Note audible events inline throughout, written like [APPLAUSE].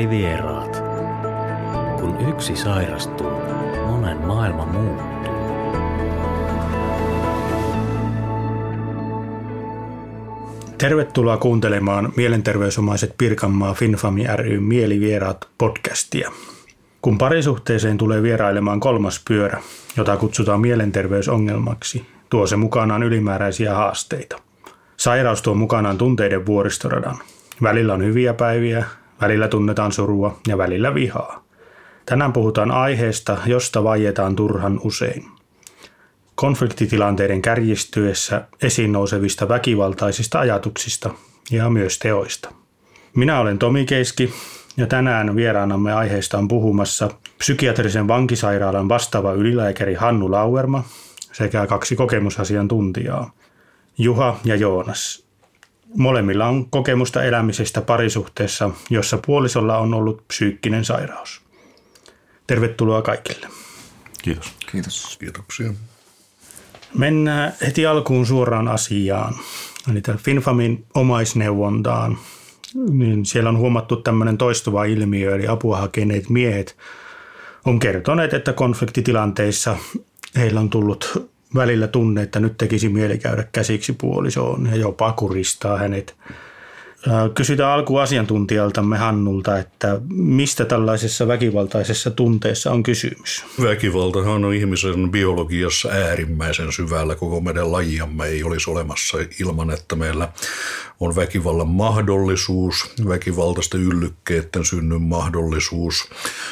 Mielivieraat. Kun yksi sairastuu, monen maailma muuttuu. Tervetuloa kuuntelemaan Mielenterveysomaiset Pirkanmaa Finfami ry Mielivieraat podcastia. Kun parisuhteeseen tulee vierailemaan kolmas pyörä, jota kutsutaan mielenterveysongelmaksi, tuo se mukanaan ylimääräisiä haasteita. Sairaus tuo mukanaan tunteiden vuoristoradan. Välillä on hyviä päiviä, välillä tunnetaan surua ja välillä vihaa. Tänään puhutaan aiheesta, josta vaietaan turhan usein. Konfliktitilanteiden kärjistyessä esiin nousevista väkivaltaisista ajatuksista ja myös teoista. Minä olen Tomi Keiski ja tänään vieraanamme aiheesta on puhumassa psykiatrisen vankisairaalan vastaava ylilääkäri Hannu Lauerma sekä kaksi kokemusasiantuntijaa, Juha ja Joonas. Molemmilla on kokemusta elämisestä parisuhteessa, jossa puolisolla on ollut psyykkinen sairaus. Tervetuloa kaikille. Kiitos. Kiitos. Kiitoksia. Mennään heti alkuun suoraan asiaan. Eli Finfamin omaisneuvontaan. Niin siellä on huomattu tämmöinen toistuva ilmiö, eli apua hakeneet miehet on kertoneet, että konfliktitilanteissa heillä on tullut välillä tunne, että nyt tekisi mieli käydä käsiksi puolisoon ja jopa kuristaa hänet. Kysytään alku asiantuntijaltamme Hannulta, että mistä tällaisessa väkivaltaisessa tunteessa on kysymys? Väkivaltahan on ihmisen biologiassa äärimmäisen syvällä. Koko meidän lajiamme ei olisi olemassa ilman, että meillä on väkivallan mahdollisuus, väkivaltaisten yllykkeiden synnyn mahdollisuus.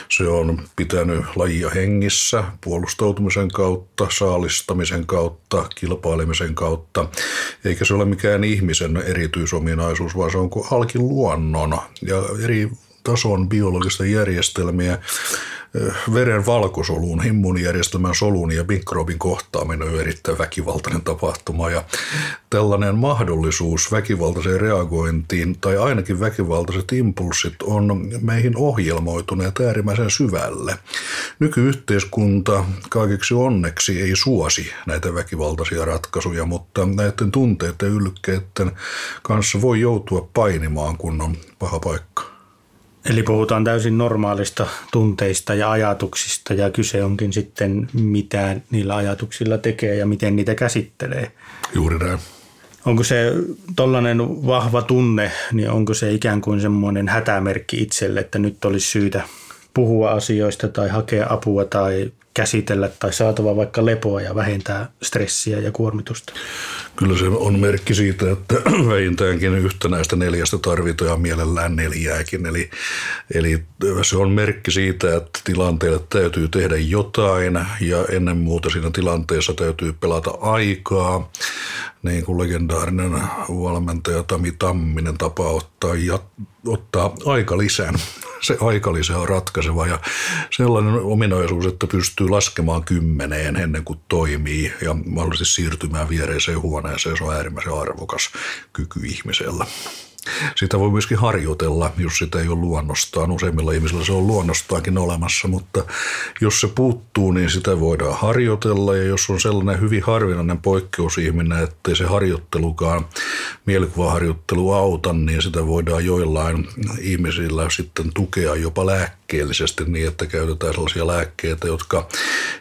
Se on pitänyt lajia hengissä puolustautumisen kautta, saalistamisen kautta, kilpailemisen kautta. Eikä se ole mikään ihmisen erityisominaisuus, vaan se on kuin halki luonnon ja eri tason biologista järjestelmiä veren valkosoluun, immuunijärjestelmän solun ja mikrobin kohtaaminen on erittäin väkivaltainen tapahtuma ja tällainen mahdollisuus väkivaltaiseen reagointiin tai ainakin väkivaltaiset impulssit on meihin ohjelmoituneet äärimmäisen syvälle. Nykyyhteiskunta kaikeksi onneksi ei suosi näitä väkivaltaisia ratkaisuja, mutta näiden tunteiden ja kanssa voi joutua painimaan, kun on paha paikka. Eli puhutaan täysin normaalista tunteista ja ajatuksista ja kyse onkin sitten mitä niillä ajatuksilla tekee ja miten niitä käsittelee. Juuri näin. Onko se tollainen vahva tunne, niin onko se ikään kuin semmoinen hätämerkki itselle, että nyt olisi syytä puhua asioista tai hakea apua tai käsitellä tai saatava vaikka lepoa ja vähentää stressiä ja kuormitusta? Kyllä se on merkki siitä, että [CLEARS THROAT] vähintäänkin yhtä näistä neljästä tarvitaan ja mielellään neljääkin. Eli, eli se on merkki siitä, että tilanteelle täytyy tehdä jotain ja ennen muuta siinä tilanteessa täytyy pelata aikaa. Niin kuin legendaarinen valmentaja Tami Tamminen tapa ottaa, ja, ottaa lisän se aikalisä on ratkaiseva ja sellainen ominaisuus, että pystyy laskemaan kymmeneen ennen kuin toimii ja mahdollisesti siirtymään viereiseen huoneeseen, se on äärimmäisen arvokas kyky ihmisellä. Sitä voi myöskin harjoitella, jos sitä ei ole luonnostaan. Useimmilla ihmisillä se on luonnostaankin olemassa, mutta jos se puuttuu, niin sitä voidaan harjoitella. Ja jos on sellainen hyvin harvinainen poikkeusihminen, ettei se harjoittelukaan, mielikuvaharjoittelu auta, niin sitä voidaan joillain ihmisillä sitten tukea jopa lääkkeellisesti niin, että käytetään sellaisia lääkkeitä, jotka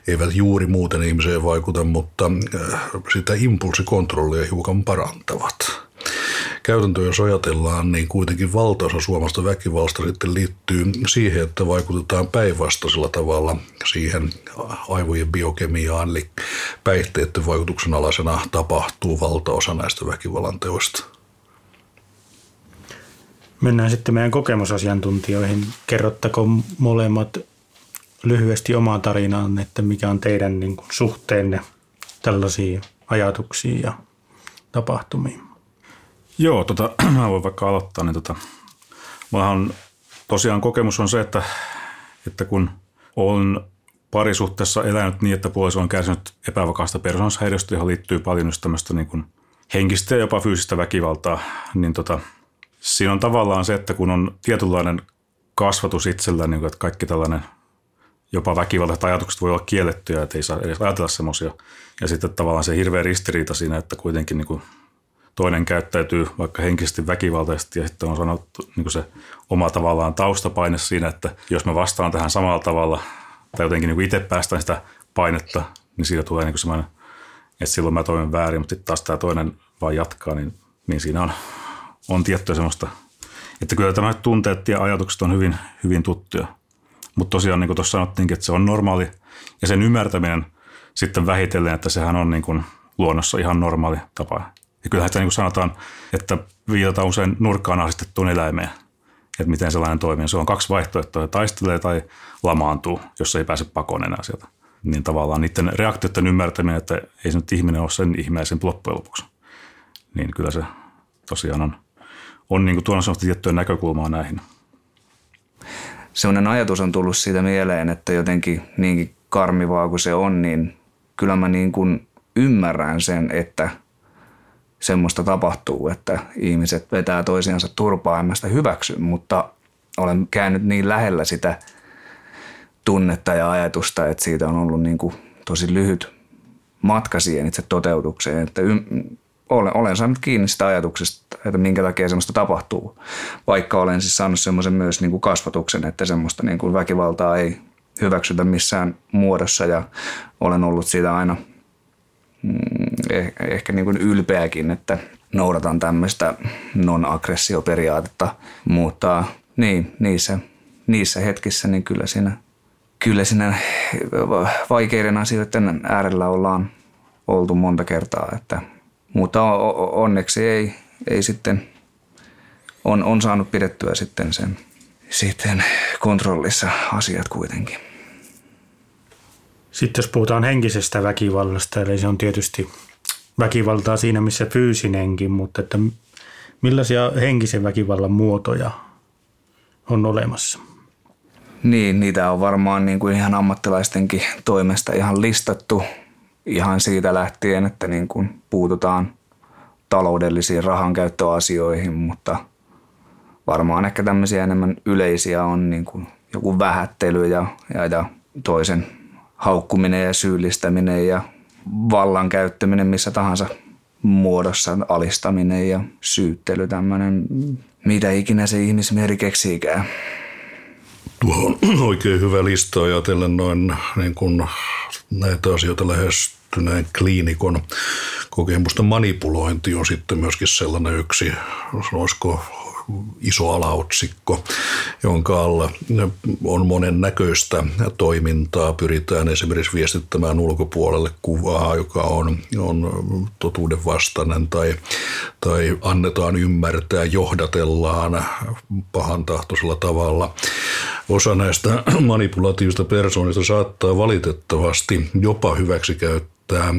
eivät juuri muuten ihmiseen vaikuta, mutta äh, sitä impulsikontrollia hiukan parantavat käytäntö, jos ajatellaan, niin kuitenkin valtaosa suomasta väkivallasta sitten liittyy siihen, että vaikutetaan päinvastaisella tavalla siihen aivojen biokemiaan, eli päihteiden vaikutuksen alaisena tapahtuu valtaosa näistä väkivallan teoista. Mennään sitten meidän kokemusasiantuntijoihin. Kerrottako molemmat lyhyesti omaa tarinaan, että mikä on teidän niin kuin, suhteenne tällaisiin ajatuksiin ja tapahtumiin? Joo, tota, [CLEARS THROAT] mä voin vaikka aloittaa. Niin tota, on, tosiaan kokemus on se, että, että kun on parisuhteessa elänyt niin, että puoliso on kärsinyt epävakaasta persoonashäiriöstä, johon liittyy paljon tämmöistä niin kuin henkistä ja jopa fyysistä väkivaltaa, niin tota, siinä on tavallaan se, että kun on tietynlainen kasvatus itsellä, niin kuin, että kaikki tällainen jopa väkivaltaiset ajatukset voi olla kiellettyjä, että ei saa edes ajatella semmoisia. Ja sitten tavallaan se hirveä ristiriita siinä, että kuitenkin niin kuin toinen käyttäytyy vaikka henkisesti väkivaltaisesti ja sitten on sanottu niin se oma tavallaan taustapaine siinä, että jos mä vastaan tähän samalla tavalla tai jotenkin niin itse päästään sitä painetta, niin siitä tulee niin semmoinen, että silloin mä toimin väärin, mutta sitten taas tämä toinen vaan jatkaa, niin, niin siinä on, on tiettyä semmoista, että kyllä tämä tunteet ja ajatukset on hyvin, hyvin tuttuja. Mutta tosiaan niin kuin tuossa sanottiinkin, että se on normaali ja sen ymmärtäminen sitten vähitellen, että sehän on niin kuin luonnossa ihan normaali tapa. Ja kyllähän sitä niin sanotaan, että viitataan usein nurkkaan asetettuun eläimeen, että miten sellainen toimii. Se on kaksi vaihtoehtoa, taistelee tai lamaantuu, jos ei pääse pakoon enää sieltä. Niin tavallaan niiden reaktioiden ymmärtäminen, että ei se nyt ihminen ole sen ihmeellisen loppujen lopuksi. Niin kyllä se tosiaan on, on niin kuin tuonut sellaista tiettyä näkökulmaa näihin. Sellainen ajatus on tullut siitä mieleen, että jotenkin niinkin karmivaa kuin se on, niin kyllä mä niin kuin ymmärrän sen, että semmoista tapahtuu, että ihmiset vetää toisiansa turpaa, en mä sitä hyväksy, mutta olen käynyt niin lähellä sitä tunnetta ja ajatusta, että siitä on ollut niin kuin tosi lyhyt matka siihen itse toteutukseen, että olen, olen saanut kiinni sitä ajatuksesta, että minkä takia semmoista tapahtuu, vaikka olen siis saanut semmoisen myös niin kuin kasvatuksen, että semmoista niin kuin väkivaltaa ei hyväksytä missään muodossa ja olen ollut siitä aina ehkä niin kuin ylpeäkin, että noudatan tämmöistä non-aggressioperiaatetta, mutta niin, niissä, niissä hetkissä niin kyllä siinä, kyllä siinä vaikeiden asioiden äärellä ollaan oltu monta kertaa, että, mutta onneksi ei, ei sitten, on, on saanut pidettyä sitten sen sitten kontrollissa asiat kuitenkin. Sitten jos puhutaan henkisestä väkivallasta, eli se on tietysti väkivaltaa siinä missä fyysinenkin, mutta että millaisia henkisen väkivallan muotoja on olemassa? Niin, niitä on varmaan niin kuin ihan ammattilaistenkin toimesta ihan listattu ihan siitä lähtien, että niin kuin puututaan taloudellisiin rahankäyttöasioihin, mutta varmaan ehkä tämmöisiä enemmän yleisiä on niin kuin joku vähättely ja, ja, ja toisen haukkuminen ja syyllistäminen ja vallan käyttäminen missä tahansa muodossa, alistaminen ja syyttely, tämmöinen, mitä ikinä se ihmismieli keksiikään. Tuo on [CLEARS THROAT] oikein hyvä lista ajatellen noin niin kuin näitä asioita lähestyneen kliinikon kokemusta manipulointi on sitten myöskin sellainen yksi, olisiko iso alaotsikko, jonka alla on monen näköistä toimintaa. Pyritään esimerkiksi viestittämään ulkopuolelle kuvaa, joka on, on totuuden vastainen tai, tai annetaan ymmärtää, johdatellaan pahan tahtoisella tavalla. Osa näistä manipulatiivista persoonista saattaa valitettavasti jopa hyväksikäyttää käyttää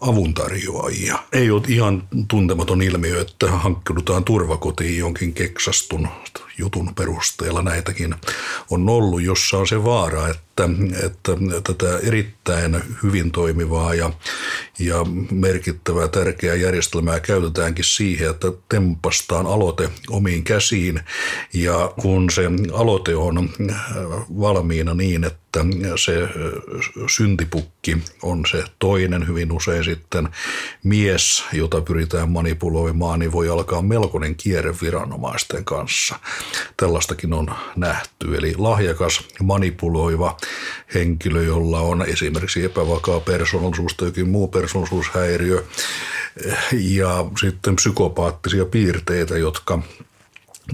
avuntarjoajia. Ei ole ihan tuntematon ilmiö, että hankkiudutaan turvakotiin jonkin keksastun jutun perusteella. Näitäkin on ollut, jossa on se vaara, että että, että tätä erittäin hyvin toimivaa ja, ja merkittävää tärkeää järjestelmää käytetäänkin siihen, että tempastaan aloite omiin käsiin ja kun se aloite on valmiina niin, että se syntipukki on se toinen hyvin usein sitten mies, jota pyritään manipuloimaan, niin voi alkaa melkoinen kierre viranomaisten kanssa. Tällaistakin on nähty, eli lahjakas manipuloiva henkilö, jolla on esimerkiksi epävakaa persoonallisuus tai jokin muu persoonallisuushäiriö ja sitten psykopaattisia piirteitä, jotka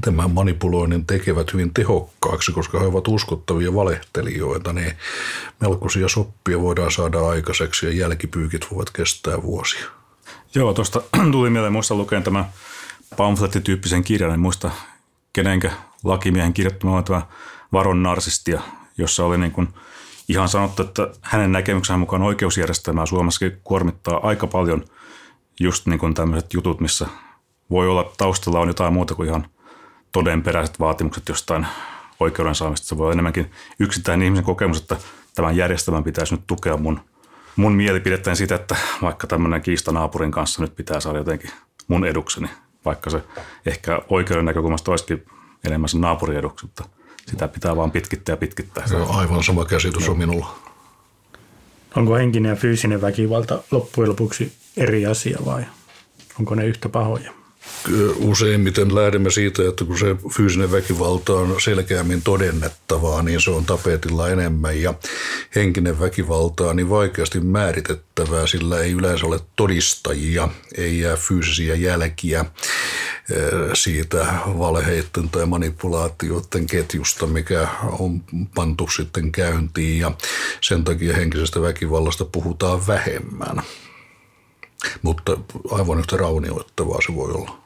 tämän manipuloinnin tekevät hyvin tehokkaaksi, koska he ovat uskottavia valehtelijoita, niin melkoisia soppia voidaan saada aikaiseksi ja jälkipyykit voivat kestää vuosia. Joo, tuosta [CLEARS THROAT] tuli mieleen muista lukeen tämä pamflettityyppisen kirjan, en muista kenenkä lakimiehen kirjoittama tämä Varon narsistia, jossa oli niin kuin ihan sanottu, että hänen näkemyksensä mukaan oikeusjärjestelmää Suomessakin kuormittaa aika paljon just niin kuin tämmöiset jutut, missä voi olla taustalla on jotain muuta kuin ihan todenperäiset vaatimukset jostain oikeuden saamista. Se voi olla enemmänkin yksittäinen ihmisen kokemus, että tämän järjestelmän pitäisi nyt tukea mun, mun mielipidettäni siitä, että vaikka tämmöinen kiista naapurin kanssa nyt pitää saada jotenkin mun edukseni, vaikka se ehkä oikeuden näkökulmasta olisikin enemmän sen naapurin eduksi, mutta – sitä pitää vaan pitkittää ja pitkittää. Se on aivan sama käsitys on minulla. Onko henkinen ja fyysinen väkivalta loppujen lopuksi eri asia vai onko ne yhtä pahoja? Useimmiten lähdemme siitä, että kun se fyysinen väkivalta on selkeämmin todennettavaa, niin se on tapetilla enemmän ja henkinen väkivalta on niin vaikeasti määritettävää, sillä ei yleensä ole todistajia, ei jää fyysisiä jälkiä eh, siitä valheiden tai manipulaatioiden ketjusta, mikä on pantu sitten käyntiin ja sen takia henkisestä väkivallasta puhutaan vähemmän. Mutta aivan yhtä raunioittavaa se voi olla.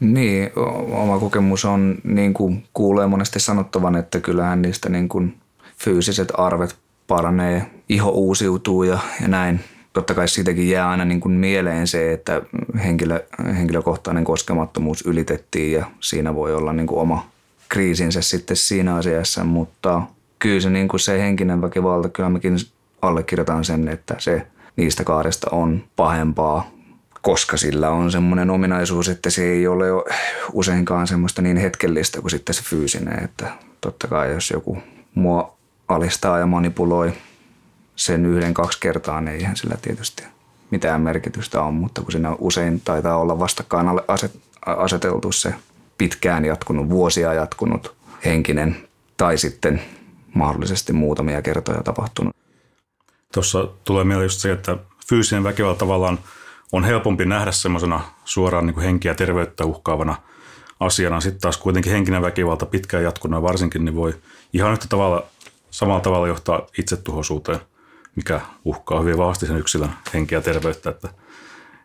Niin, oma kokemus on, niin kuin kuulee monesti sanottavan, että kyllähän niistä niin kuin fyysiset arvet paranee, iho uusiutuu ja, ja näin. Totta kai siitäkin jää aina niin kuin mieleen se, että henkilö, henkilökohtainen koskemattomuus ylitettiin ja siinä voi olla niin kuin oma kriisinsä sitten siinä asiassa, mutta kyllä se, niin kuin se henkinen väkivalta, kyllä mäkin allekirjoitan sen, että se niistä kahdesta on pahempaa koska sillä on semmoinen ominaisuus, että se ei ole useinkaan semmoista niin hetkellistä kuin sitten se fyysinen. Että totta kai jos joku mua alistaa ja manipuloi sen yhden kaksi kertaa, niin eihän sillä tietysti mitään merkitystä on, mutta kun siinä usein taitaa olla vastakkain aseteltu se pitkään jatkunut, vuosia jatkunut henkinen tai sitten mahdollisesti muutamia kertoja tapahtunut. Tuossa tulee mieleen just se, että fyysinen väkivalta tavallaan – on helpompi nähdä semmoisena suoraan niin kuin henkiä ja terveyttä uhkaavana asiana. Sitten taas kuitenkin henkinen väkivalta pitkään jatkuna varsinkin niin voi ihan yhtä tavalla, samalla tavalla johtaa itsetuhoisuuteen, mikä uhkaa hyvin vahvasti sen yksilön henkiä ja terveyttä. Että,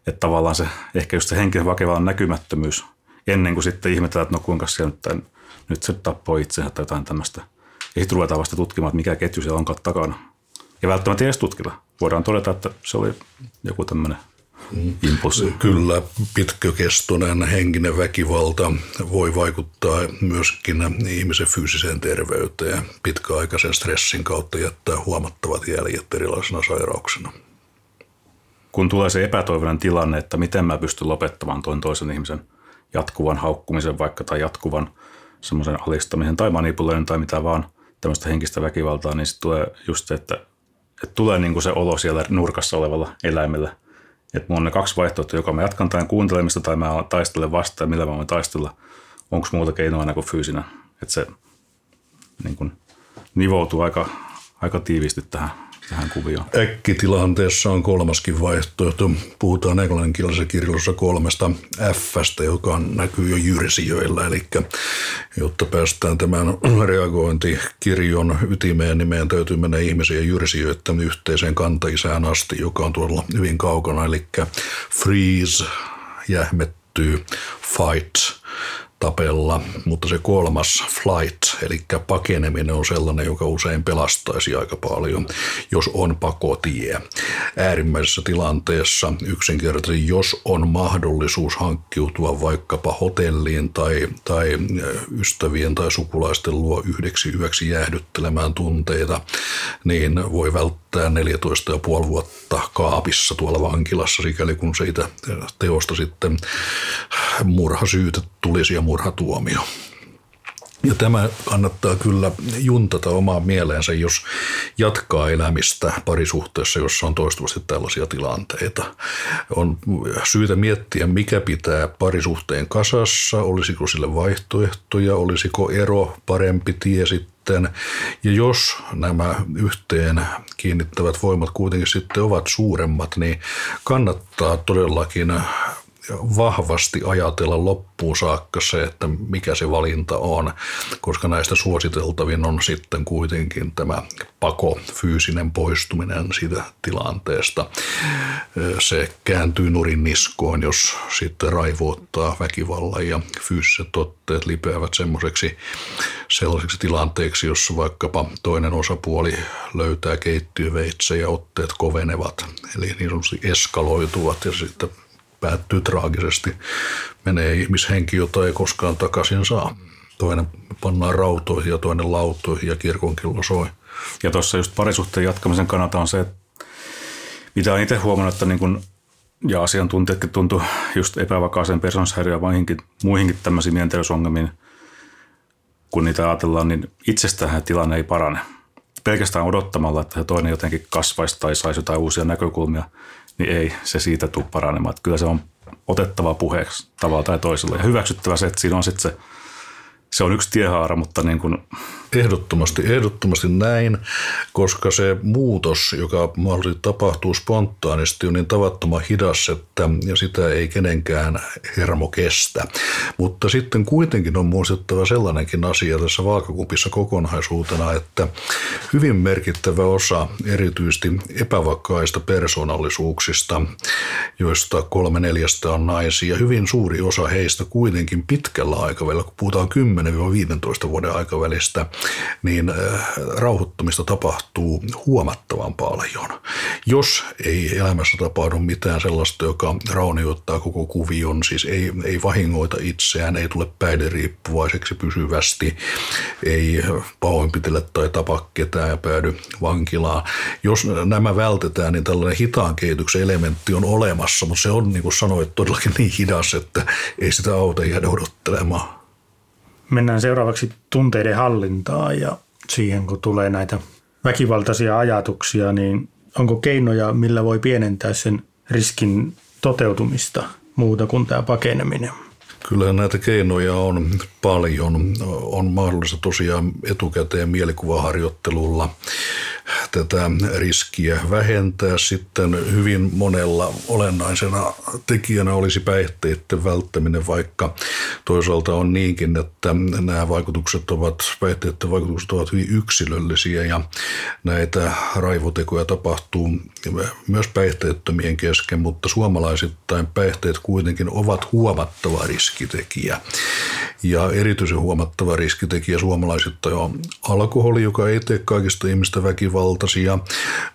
että tavallaan se ehkä just se henkinen väkivallan näkymättömyys ennen kuin sitten ihmetellään, että no kuinka siellä nyt, nyt se tappoi itsensä tai jotain tämmöistä. Ja sitten ruvetaan vasta tutkimaan, että mikä ketju siellä onkaan takana. Ja välttämättä edes tutkita. Voidaan todeta, että se oli joku tämmöinen Kyllä, pitkäkestoinen henkinen väkivalta voi vaikuttaa myöskin ihmisen fyysiseen terveyteen. Pitkäaikaisen stressin kautta jättää huomattavat jäljet erilaisena sairauksena. Kun tulee se epätoivoinen tilanne, että miten mä pystyn lopettamaan tuon toisen ihmisen jatkuvan haukkumisen vaikka tai jatkuvan semmoisen alistamisen tai manipuloinnin tai mitä vaan tämmöistä henkistä väkivaltaa, niin sitten tulee just se, että, että tulee niin kuin se olo siellä nurkassa olevalla eläimellä – että mulla on ne kaksi vaihtoehtoa, joka mä jatkan tämän kuuntelemista tai mä taistelen vastaan, millä mä voin taistella. Onko muuta keinoa aina kuin fyysinen. Että se niin kuin, nivoutuu aika, aika tiiviisti tähän tähän kuvioon. Äkkitilanteessa on kolmaskin vaihtoehto. Puhutaan englanninkielisessä kirjallisessa kolmesta Fstä, joka näkyy jo jyrsijöillä. Eli jotta päästään tämän reagointikirjon ytimeen, niin meidän täytyy mennä ihmisiä jyrsijöiden yhteiseen kantaisään asti, joka on tuolla hyvin kaukana. Eli freeze, jähmettyy, fight, tapella, mutta se kolmas flight, eli pakeneminen on sellainen, joka usein pelastaisi aika paljon, jos on pakotie. Äärimmäisessä tilanteessa yksinkertaisesti, jos on mahdollisuus hankkiutua vaikkapa hotelliin tai, tai ystävien tai sukulaisten luo yhdeksi yöksi jäähdyttelemään tunteita, niin voi välttää 14,5 vuotta kaapissa tuolla vankilassa, sikäli kun siitä teosta sitten murhasyytet tulisi ja murhatuomio. Ja tämä kannattaa kyllä juntata omaan mieleensä, jos jatkaa elämistä parisuhteessa, jossa on toistuvasti tällaisia tilanteita. On syytä miettiä, mikä pitää parisuhteen kasassa, olisiko sille vaihtoehtoja, olisiko ero parempi tie sitten. Ja jos nämä yhteen kiinnittävät voimat kuitenkin sitten ovat suuremmat, niin kannattaa todellakin vahvasti ajatella loppuun saakka se, että mikä se valinta on, koska näistä suositeltavin on sitten kuitenkin tämä pako, fyysinen poistuminen siitä tilanteesta. Se kääntyy nurin niskoon, jos sitten raivoittaa väkivalla ja fyysiset otteet lipeävät semmoiseksi sellaiseksi tilanteeksi, jossa vaikkapa toinen osapuoli löytää keittiöveitse ja otteet kovenevat, eli niin sanotusti eskaloituvat ja sitten päättyy traagisesti. Menee ihmishenki, jota ei koskaan takaisin saa. Toinen pannaan rautoihin ja toinen lautoihin ja kirkonkello soi. Ja tuossa just parisuhteen jatkamisen kannalta on se, että mitä olen itse huomannut, että niin kun, ja asiantuntijatkin tuntuu just epävakaaseen persoonashäiriöön ja muihinkin, muihinkin tämmöisiin mielenterveysongelmiin, kun niitä ajatellaan, niin itsestään tilanne ei parane. Pelkästään odottamalla, että toinen jotenkin kasvaisi tai saisi jotain uusia näkökulmia – niin ei se siitä tule paranemaan. Että kyllä se on otettava puheeksi tavalla tai toisella ja hyväksyttävä se, että siinä on sitten se, se on yksi tiehaara, mutta niin kuin Ehdottomasti, ehdottomasti näin, koska se muutos, joka mahdollisesti tapahtuu spontaanisti, on niin tavattoman hidas, että ja sitä ei kenenkään hermo kestä. Mutta sitten kuitenkin on muistettava sellainenkin asia tässä vaakakupissa kokonaisuutena, että hyvin merkittävä osa erityisesti epävakaista persoonallisuuksista, joista kolme neljästä on naisia, hyvin suuri osa heistä kuitenkin pitkällä aikavälillä, kun puhutaan 10-15 vuoden aikavälistä, niin äh, rauhoittumista tapahtuu huomattavan paljon. Jos ei elämässä tapahdu mitään sellaista, joka raunioittaa koko kuvion, siis ei, ei vahingoita itseään, ei tule päihderiippuvaiseksi pysyvästi, ei pahoinpitele tai tapa ketään ja päädy vankilaan. Jos nämä vältetään, niin tällainen hitaan kehityksen elementti on olemassa, mutta se on, niin kuin sanoit, todellakin niin hidas, että ei sitä auta jäädä odottelemaan. Mennään seuraavaksi tunteiden hallintaan ja siihen, kun tulee näitä väkivaltaisia ajatuksia, niin onko keinoja, millä voi pienentää sen riskin toteutumista muuta kuin tämä pakeneminen? Kyllähän näitä keinoja on paljon. On mahdollista tosiaan etukäteen mielikuvaharjoittelulla tätä riskiä vähentää. Sitten hyvin monella olennaisena tekijänä olisi päihteiden välttäminen, vaikka toisaalta on niinkin, että nämä vaikutukset ovat, päihteiden vaikutukset ovat hyvin yksilöllisiä ja näitä raivotekoja tapahtuu myös päihteettömien kesken, mutta suomalaisittain päihteet kuitenkin ovat huomattava riskitekijä. Ja erityisen huomattava riskitekijä suomalaisittain on alkoholi, joka ei tee kaikista ihmistä väkivaltaisia,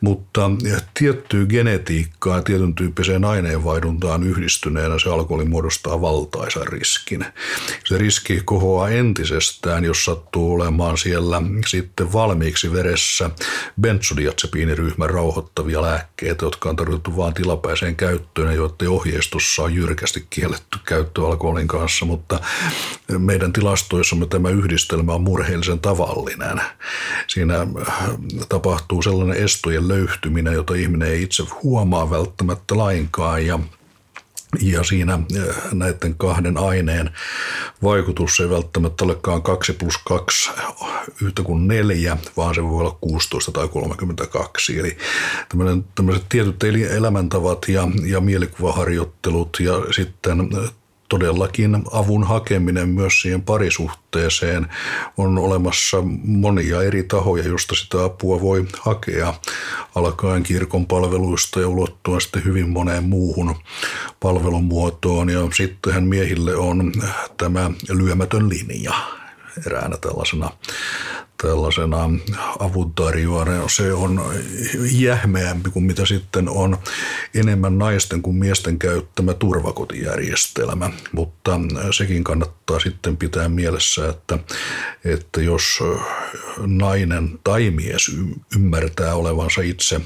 mutta tiettyä genetiikkaa tietyn tyyppiseen aineenvaihduntaan yhdistyneenä se alkoholi muodostaa valtaisan riskin. Se riski kohoaa entisestään, jos sattuu olemaan siellä sitten valmiiksi veressä benzodiazepiiniryhmän rauhoittavia lääkkeitä, jotka on tarkoitettu vain tilapäiseen käyttöön ja joiden ohjeistossa on jyrkästi kielletty käyttö alkoholin kanssa, mutta meidän tilastoissamme tämä yhdistelmä on murheellisen tavallinen. Siinä äh, tapahtuu sellainen estojen löyhtyminen, jota ihminen ei itse huomaa välttämättä lainkaan ja ja siinä äh, näiden kahden aineen vaikutus ei välttämättä olekaan 2 plus 2 yhtä kuin neljä, vaan se voi olla 16 tai 32. Eli tämmöiset tietyt elämäntavat ja, ja mielikuvaharjoittelut ja sitten äh, todellakin avun hakeminen myös siihen parisuhteeseen. On olemassa monia eri tahoja, joista sitä apua voi hakea, alkaen kirkon palveluista ja ulottuen sitten hyvin moneen muuhun palvelumuotoon. Ja sittenhän miehille on tämä lyömätön linja eräänä tällaisena tällaisena avuntarjoajana. Se on jähmeämpi kuin mitä sitten on enemmän naisten kuin miesten käyttämä turvakotijärjestelmä. Mutta sekin kannattaa sitten pitää mielessä, että, että jos nainen tai mies ymmärtää olevansa itse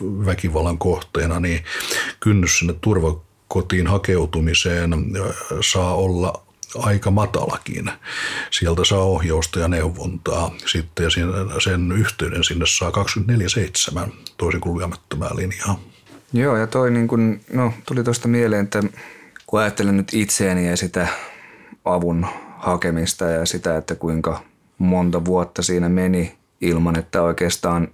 väkivallan kohteena, niin kynnys sinne turvakotiin hakeutumiseen saa olla aika matalakin. Sieltä saa ohjausta ja neuvontaa sitten ja sen yhteyden sinne saa 24-7 toisin kuin lyömättömää linjaa. Joo ja toi niin kun, no, tuli tuosta mieleen, että kun ajattelen nyt itseäni ja sitä avun hakemista ja sitä, että kuinka monta vuotta siinä meni ilman, että oikeastaan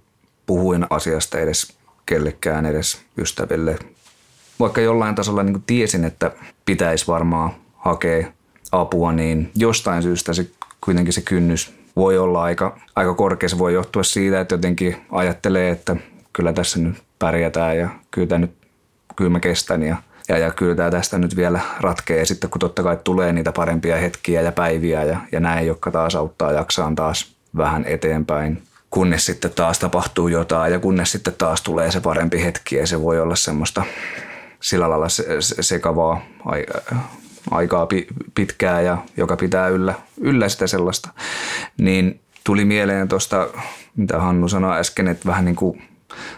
puhuin asiasta edes kellekään, edes ystäville. Vaikka jollain tasolla niin tiesin, että pitäisi varmaan hakea apua, niin jostain syystä se kuitenkin se kynnys voi olla aika, aika korkea. Se voi johtua siitä, että jotenkin ajattelee, että kyllä tässä nyt pärjätään ja kyllä, tämä nyt, kyllä mä kestän ja, ja, ja kyllä tämä tästä nyt vielä ratkee. Ja sitten kun totta kai tulee niitä parempia hetkiä ja päiviä ja, ja näin, jotka taas auttaa jaksaan taas vähän eteenpäin kunnes sitten taas tapahtuu jotain ja kunnes sitten taas tulee se parempi hetki ja se voi olla semmoista sillä lailla sekavaa aikaa pitkää ja joka pitää yllä, yllä sitä sellaista, niin tuli mieleen tuosta, mitä Hannu sanoi äsken, että vähän niin kuin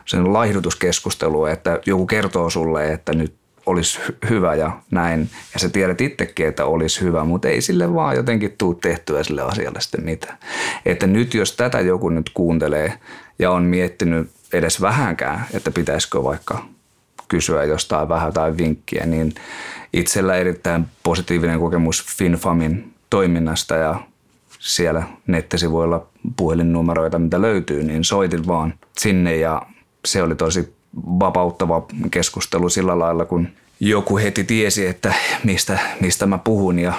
sen laihdutuskeskustelu, että joku kertoo sulle, että nyt olisi hyvä ja näin. Ja sä tiedät itsekin, että olisi hyvä, mutta ei sille vaan jotenkin tuu tehtyä sille asialle sitten mitään. Että nyt jos tätä joku nyt kuuntelee ja on miettinyt edes vähänkään, että pitäisikö vaikka kysyä jostain vähän tai vinkkiä, niin itsellä erittäin positiivinen kokemus FinFamin toiminnasta ja siellä nettisivuilla puhelinnumeroita, mitä löytyy, niin soitin vaan sinne ja se oli tosi vapauttava keskustelu sillä lailla, kun joku heti tiesi, että mistä, mistä mä puhun ja,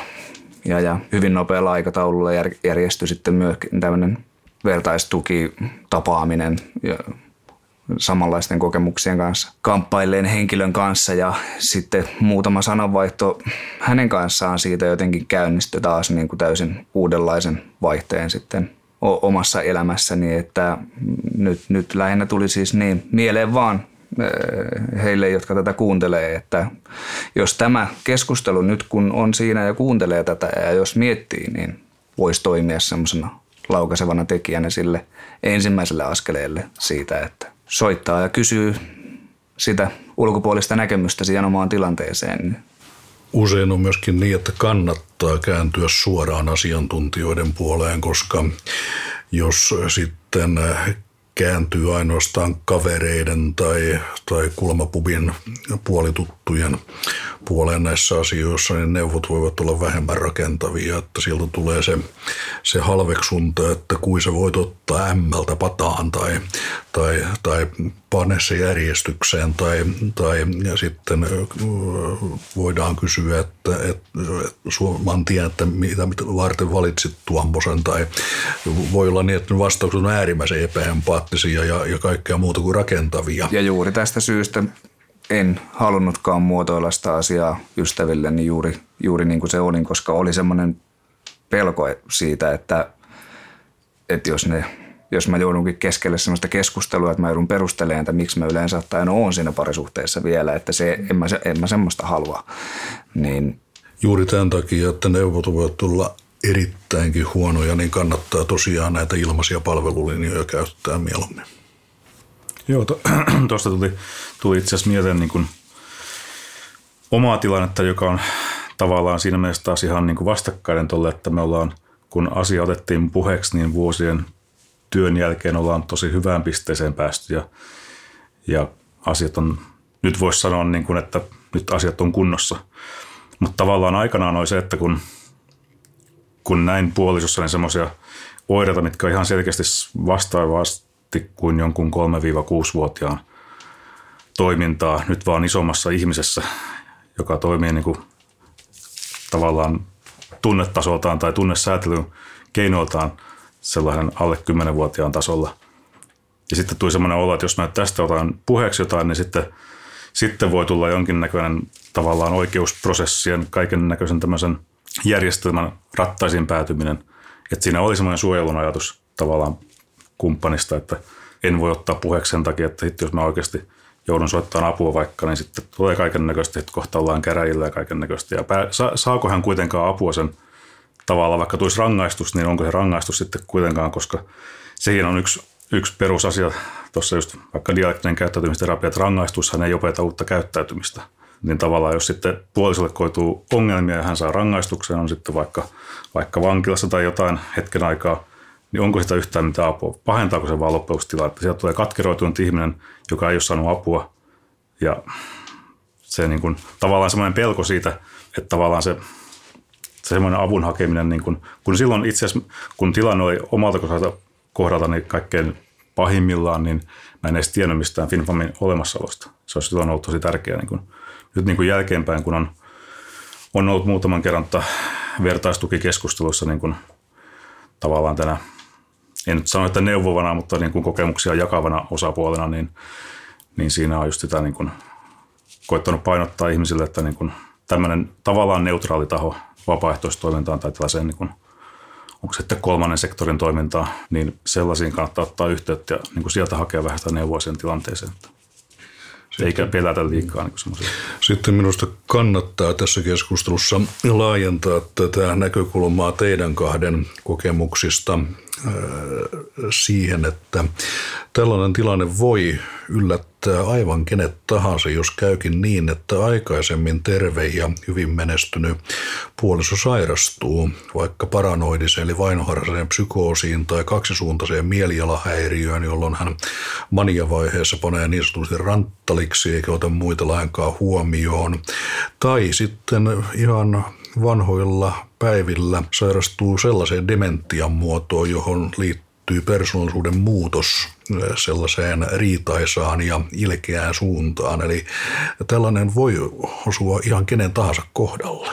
ja, ja hyvin nopealla aikataululla järjestyi sitten myös tämmöinen vertaistuki, tapaaminen samanlaisten kokemuksien kanssa kamppailleen henkilön kanssa ja sitten muutama sananvaihto hänen kanssaan siitä jotenkin käynnistyi taas niin kuin täysin uudenlaisen vaihteen sitten omassa elämässäni, että nyt, nyt lähinnä tuli siis niin mieleen vaan eh, heille, jotka tätä kuuntelee, että jos tämä keskustelu nyt kun on siinä ja kuuntelee tätä ja jos miettii, niin voisi toimia semmoisena laukaisevana tekijänä sille ensimmäiselle askeleelle siitä, että soittaa ja kysyy sitä ulkopuolista näkemystä siihen omaan tilanteeseen. Usein on myöskin niin, että kannattaa kääntyä suoraan asiantuntijoiden puoleen, koska jos sitten kääntyy ainoastaan kavereiden tai, tai kulmapubin puolituttujen puoleen näissä asioissa, niin neuvot voivat olla vähemmän rakentavia, että sieltä tulee se, se halveksunta, että kuin sä voit ottaa ämmältä pataan tai, tai, tai pane se järjestykseen tai, tai ja sitten voidaan kysyä, että, että, että tiedä, että mitä, mitä varten valitsit tuommoisen tai voi olla niin, että vastaukset on äärimmäisen epäempaattisia ja, ja kaikkea muuta kuin rakentavia. Ja juuri tästä syystä en halunnutkaan muotoilla sitä asiaa ystävilleni juuri, juuri niin kuin se olin, koska oli semmoinen pelko siitä, että, että jos, ne, jos mä joudunkin keskelle semmoista keskustelua, että mä joudun perustelemaan, että miksi mä yleensä ottaen oon siinä parisuhteessa vielä, että se, en, mä, en mä semmoista halua. Niin, Juuri tämän takia, että neuvot voivat tulla erittäinkin huonoja, niin kannattaa tosiaan näitä ilmaisia palvelulinjoja käyttää mieluummin. Joo, [CLEARS THROAT] tuosta tuli, tuli itse asiassa mieleen niin kuin omaa tilannetta, joka on tavallaan siinä mielessä taas ihan niin kuin vastakkainen tolle, että me ollaan, kun asia otettiin puheeksi, niin vuosien työn jälkeen ollaan tosi hyvään pisteeseen päästy ja, ja asiat on, nyt voisi sanoa niin kuin, että nyt asiat on kunnossa. Mutta tavallaan aikanaan oli se, että kun, kun näin puolisossa niin semmoisia oireita, mitkä on ihan selkeästi vastaavasti kuin jonkun 3-6-vuotiaan toimintaa nyt vaan isommassa ihmisessä, joka toimii niin kuin tavallaan tunnetasoltaan tai tunnesäätelyn keinoiltaan sellaisen alle 10-vuotiaan tasolla. Ja sitten tuli semmoinen olo, että jos mä tästä otan puheeksi jotain, niin sitten, sitten voi tulla jonkinnäköinen tavallaan oikeusprosessien, kaiken näköisen tämmöisen järjestelmän rattaisiin päätyminen. Että siinä oli semmoinen suojelun ajatus tavallaan kumppanista, että en voi ottaa puheeksi sen takia, että sitten jos mä oikeasti joudun soittamaan apua vaikka, niin sitten tulee kaiken näköistä, että kohta ollaan käräjillä ja kaiken näköistä. Ja pää, sa, saako hän kuitenkaan apua sen tavalla, vaikka tulisi rangaistus, niin onko se rangaistus sitten kuitenkaan, koska sekin on yksi, yksi perusasia tuossa just vaikka dialektinen käyttäytymisterapia, että rangaistushan ei opeta uutta käyttäytymistä. Niin tavallaan jos sitten puolisolle koituu ongelmia ja hän saa rangaistuksen, on sitten vaikka, vaikka vankilassa tai jotain hetken aikaa, niin onko sitä yhtään mitään apua? Pahentaako se vaan loppujen että sieltä tulee katkeroitunut ihminen, joka ei ole saanut apua ja se niin kuin, tavallaan semmoinen pelko siitä, että tavallaan se semmoinen avun hakeminen, niin kuin, kun silloin itse asiassa, kun tilanne oli omalta kohdalta niin kaikkein pahimmillaan, niin mä en edes tiennyt mistään FinFamin olemassaolosta. Se olisi silloin ollut tosi tärkeää. Niin kuin, nyt niin kuin jälkeenpäin, kun on, on ollut muutaman kerran vertaistukikeskusteluissa niin kuin, tavallaan tänä en nyt sano, että neuvovana, mutta niin kuin kokemuksia jakavana osapuolena, niin, niin siinä on just sitä niin kuin koittanut painottaa ihmisille, että niin kuin tämmöinen tavallaan neutraali taho vapaaehtoistoimintaan tai tällaiseen niin kuin, onko se sitten kolmannen sektorin toimintaa, niin sellaisiin kannattaa ottaa yhteyttä ja niin kuin sieltä hakea vähän sitä neuvoa sen tilanteeseen. Sitten, Eikä pelätä liikaa. Niin Sitten minusta kannattaa tässä keskustelussa laajentaa tätä näkökulmaa teidän kahden kokemuksista siihen, että tällainen tilanne voi yllättää aivan kenet tahansa, jos käykin niin, että aikaisemmin terve ja hyvin menestynyt puoliso sairastuu vaikka paranoidiseen eli vainoharhaiseen psykoosiin tai kaksisuuntaiseen mielialahäiriöön, jolloin hän maniavaiheessa panee niin sanotusti ranttaliksi eikä ota muita lainkaan huomioon. Tai sitten ihan vanhoilla päivillä sairastuu sellaiseen dementian muotoon, johon liittyy persoonallisuuden muutos sellaiseen riitaisaan ja ilkeään suuntaan. Eli tällainen voi osua ihan kenen tahansa kohdalle.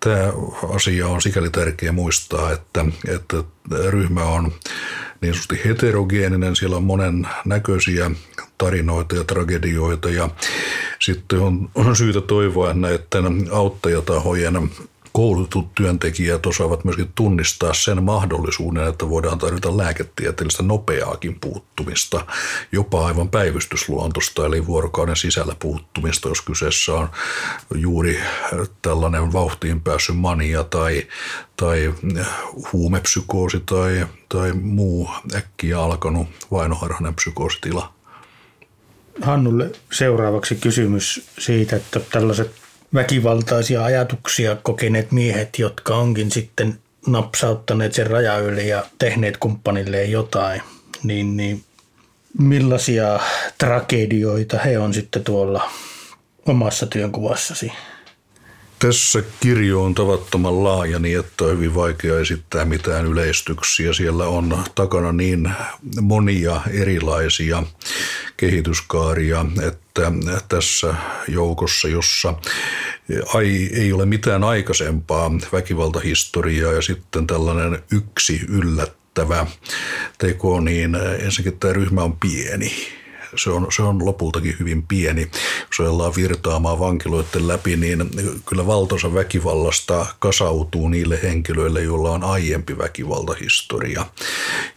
Tämä asia on sikäli tärkeä muistaa, että, että ryhmä on niin sanotusti heterogeeninen, siellä on monen näköisiä tarinoita ja tragedioita ja sitten on, on syytä toivoa, näiden auttajatahojen koulutut työntekijät osaavat myöskin tunnistaa sen mahdollisuuden, että voidaan tarjota lääketieteellistä nopeaakin puuttumista, jopa aivan päivystysluontosta, eli vuorokauden sisällä puuttumista, jos kyseessä on juuri tällainen vauhtiin päässyt mania tai, tai huumepsykoosi tai, tai muu äkkiä alkanut vainoharhainen psykoositila. Hannulle seuraavaksi kysymys siitä, että tällaiset väkivaltaisia ajatuksia kokeneet miehet, jotka onkin sitten napsauttaneet sen raja yli ja tehneet kumppanilleen jotain, niin, niin millaisia tragedioita he on sitten tuolla omassa työnkuvassasi? Tässä kirjo on tavattoman laaja niin, että on hyvin vaikea esittää mitään yleistyksiä. Siellä on takana niin monia erilaisia kehityskaaria, että tässä joukossa, jossa ei ole mitään aikaisempaa väkivaltahistoriaa ja sitten tällainen yksi yllättävä teko, niin ensinnäkin tämä ryhmä on pieni se on, se on lopultakin hyvin pieni. Jos ollaan virtaamaan vankiloiden läpi, niin kyllä valtaosa väkivallasta kasautuu niille henkilöille, joilla on aiempi väkivaltahistoria.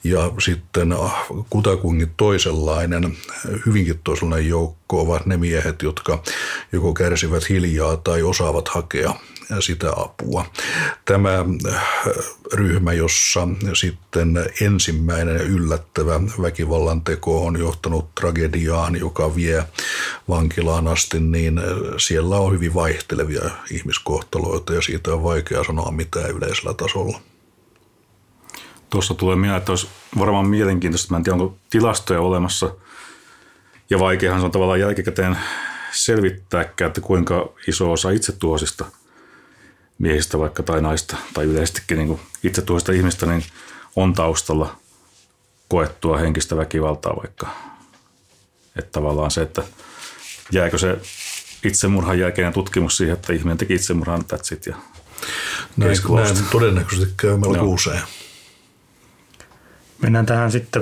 Ja sitten ah, kutakuinkin toisenlainen, hyvinkin toisenlainen joukko ovat ne miehet, jotka joko kärsivät hiljaa tai osaavat hakea sitä apua. Tämä äh, ryhmä, jossa sitten ensimmäinen yllättävä väkivallan teko on johtanut tragediaan, joka vie vankilaan asti, niin äh, siellä on hyvin vaihtelevia ihmiskohtaloita ja siitä on vaikea sanoa mitään yleisellä tasolla. Tuossa tulee mieleen, että olisi varmaan mielenkiintoista, mä en tiedä onko tilastoja olemassa, ja vaikeahan se on tavallaan jälkikäteen selvittääkään, että kuinka iso osa itsetuosista – miehistä vaikka tai naista tai yleisestikin niin itse tuosta ihmistä, niin on taustalla koettua henkistä väkivaltaa vaikka. Että tavallaan se, että jääkö se itsemurhan jälkeinen tutkimus siihen, että ihminen teki itsemurhan, that's it. Ja näin, näin todennäköisesti käy melko usein. Mennään tähän sitten,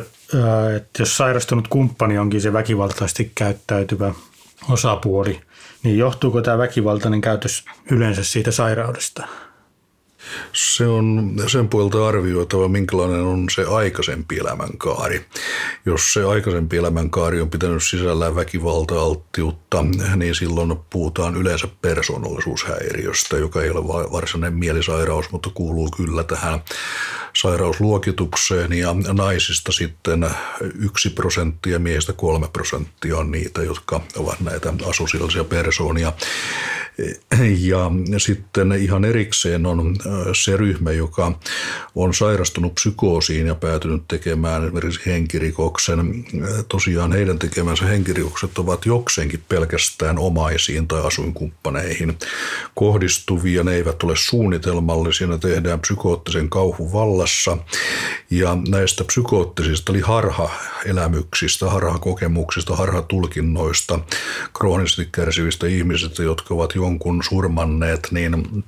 että jos sairastunut kumppani onkin se väkivaltaisesti käyttäytyvä osapuoli – niin johtuuko tämä väkivaltainen käytös yleensä siitä sairaudesta? Se on sen puolelta arvioitava, minkälainen on se aikaisempi elämänkaari. Jos se aikaisempi elämänkaari on pitänyt sisällään väkivalta-alttiutta, niin silloin puhutaan yleensä persoonallisuushäiriöstä, joka ei ole varsinainen mielisairaus, mutta kuuluu kyllä tähän sairausluokitukseen ja naisista sitten yksi prosenttia, miehistä kolme prosenttia on niitä, jotka ovat näitä asosiaalisia persoonia. Ja sitten ihan erikseen on se ryhmä, joka on sairastunut psykoosiin ja päätynyt tekemään esimerkiksi henkirikoksen. Tosiaan heidän tekemänsä henkirikokset ovat jokseenkin pelkästään omaisiin tai asuinkumppaneihin kohdistuvia. Ne eivät ole suunnitelmallisia, ne tehdään psykoottisen kauhun vallassa. Ja näistä psykoottisista eli harha-elämyksistä, harha-kokemuksista, harha-tulkinnoista, kroonisesti kärsivistä ihmisistä, jotka ovat jonkun surmanneet, niin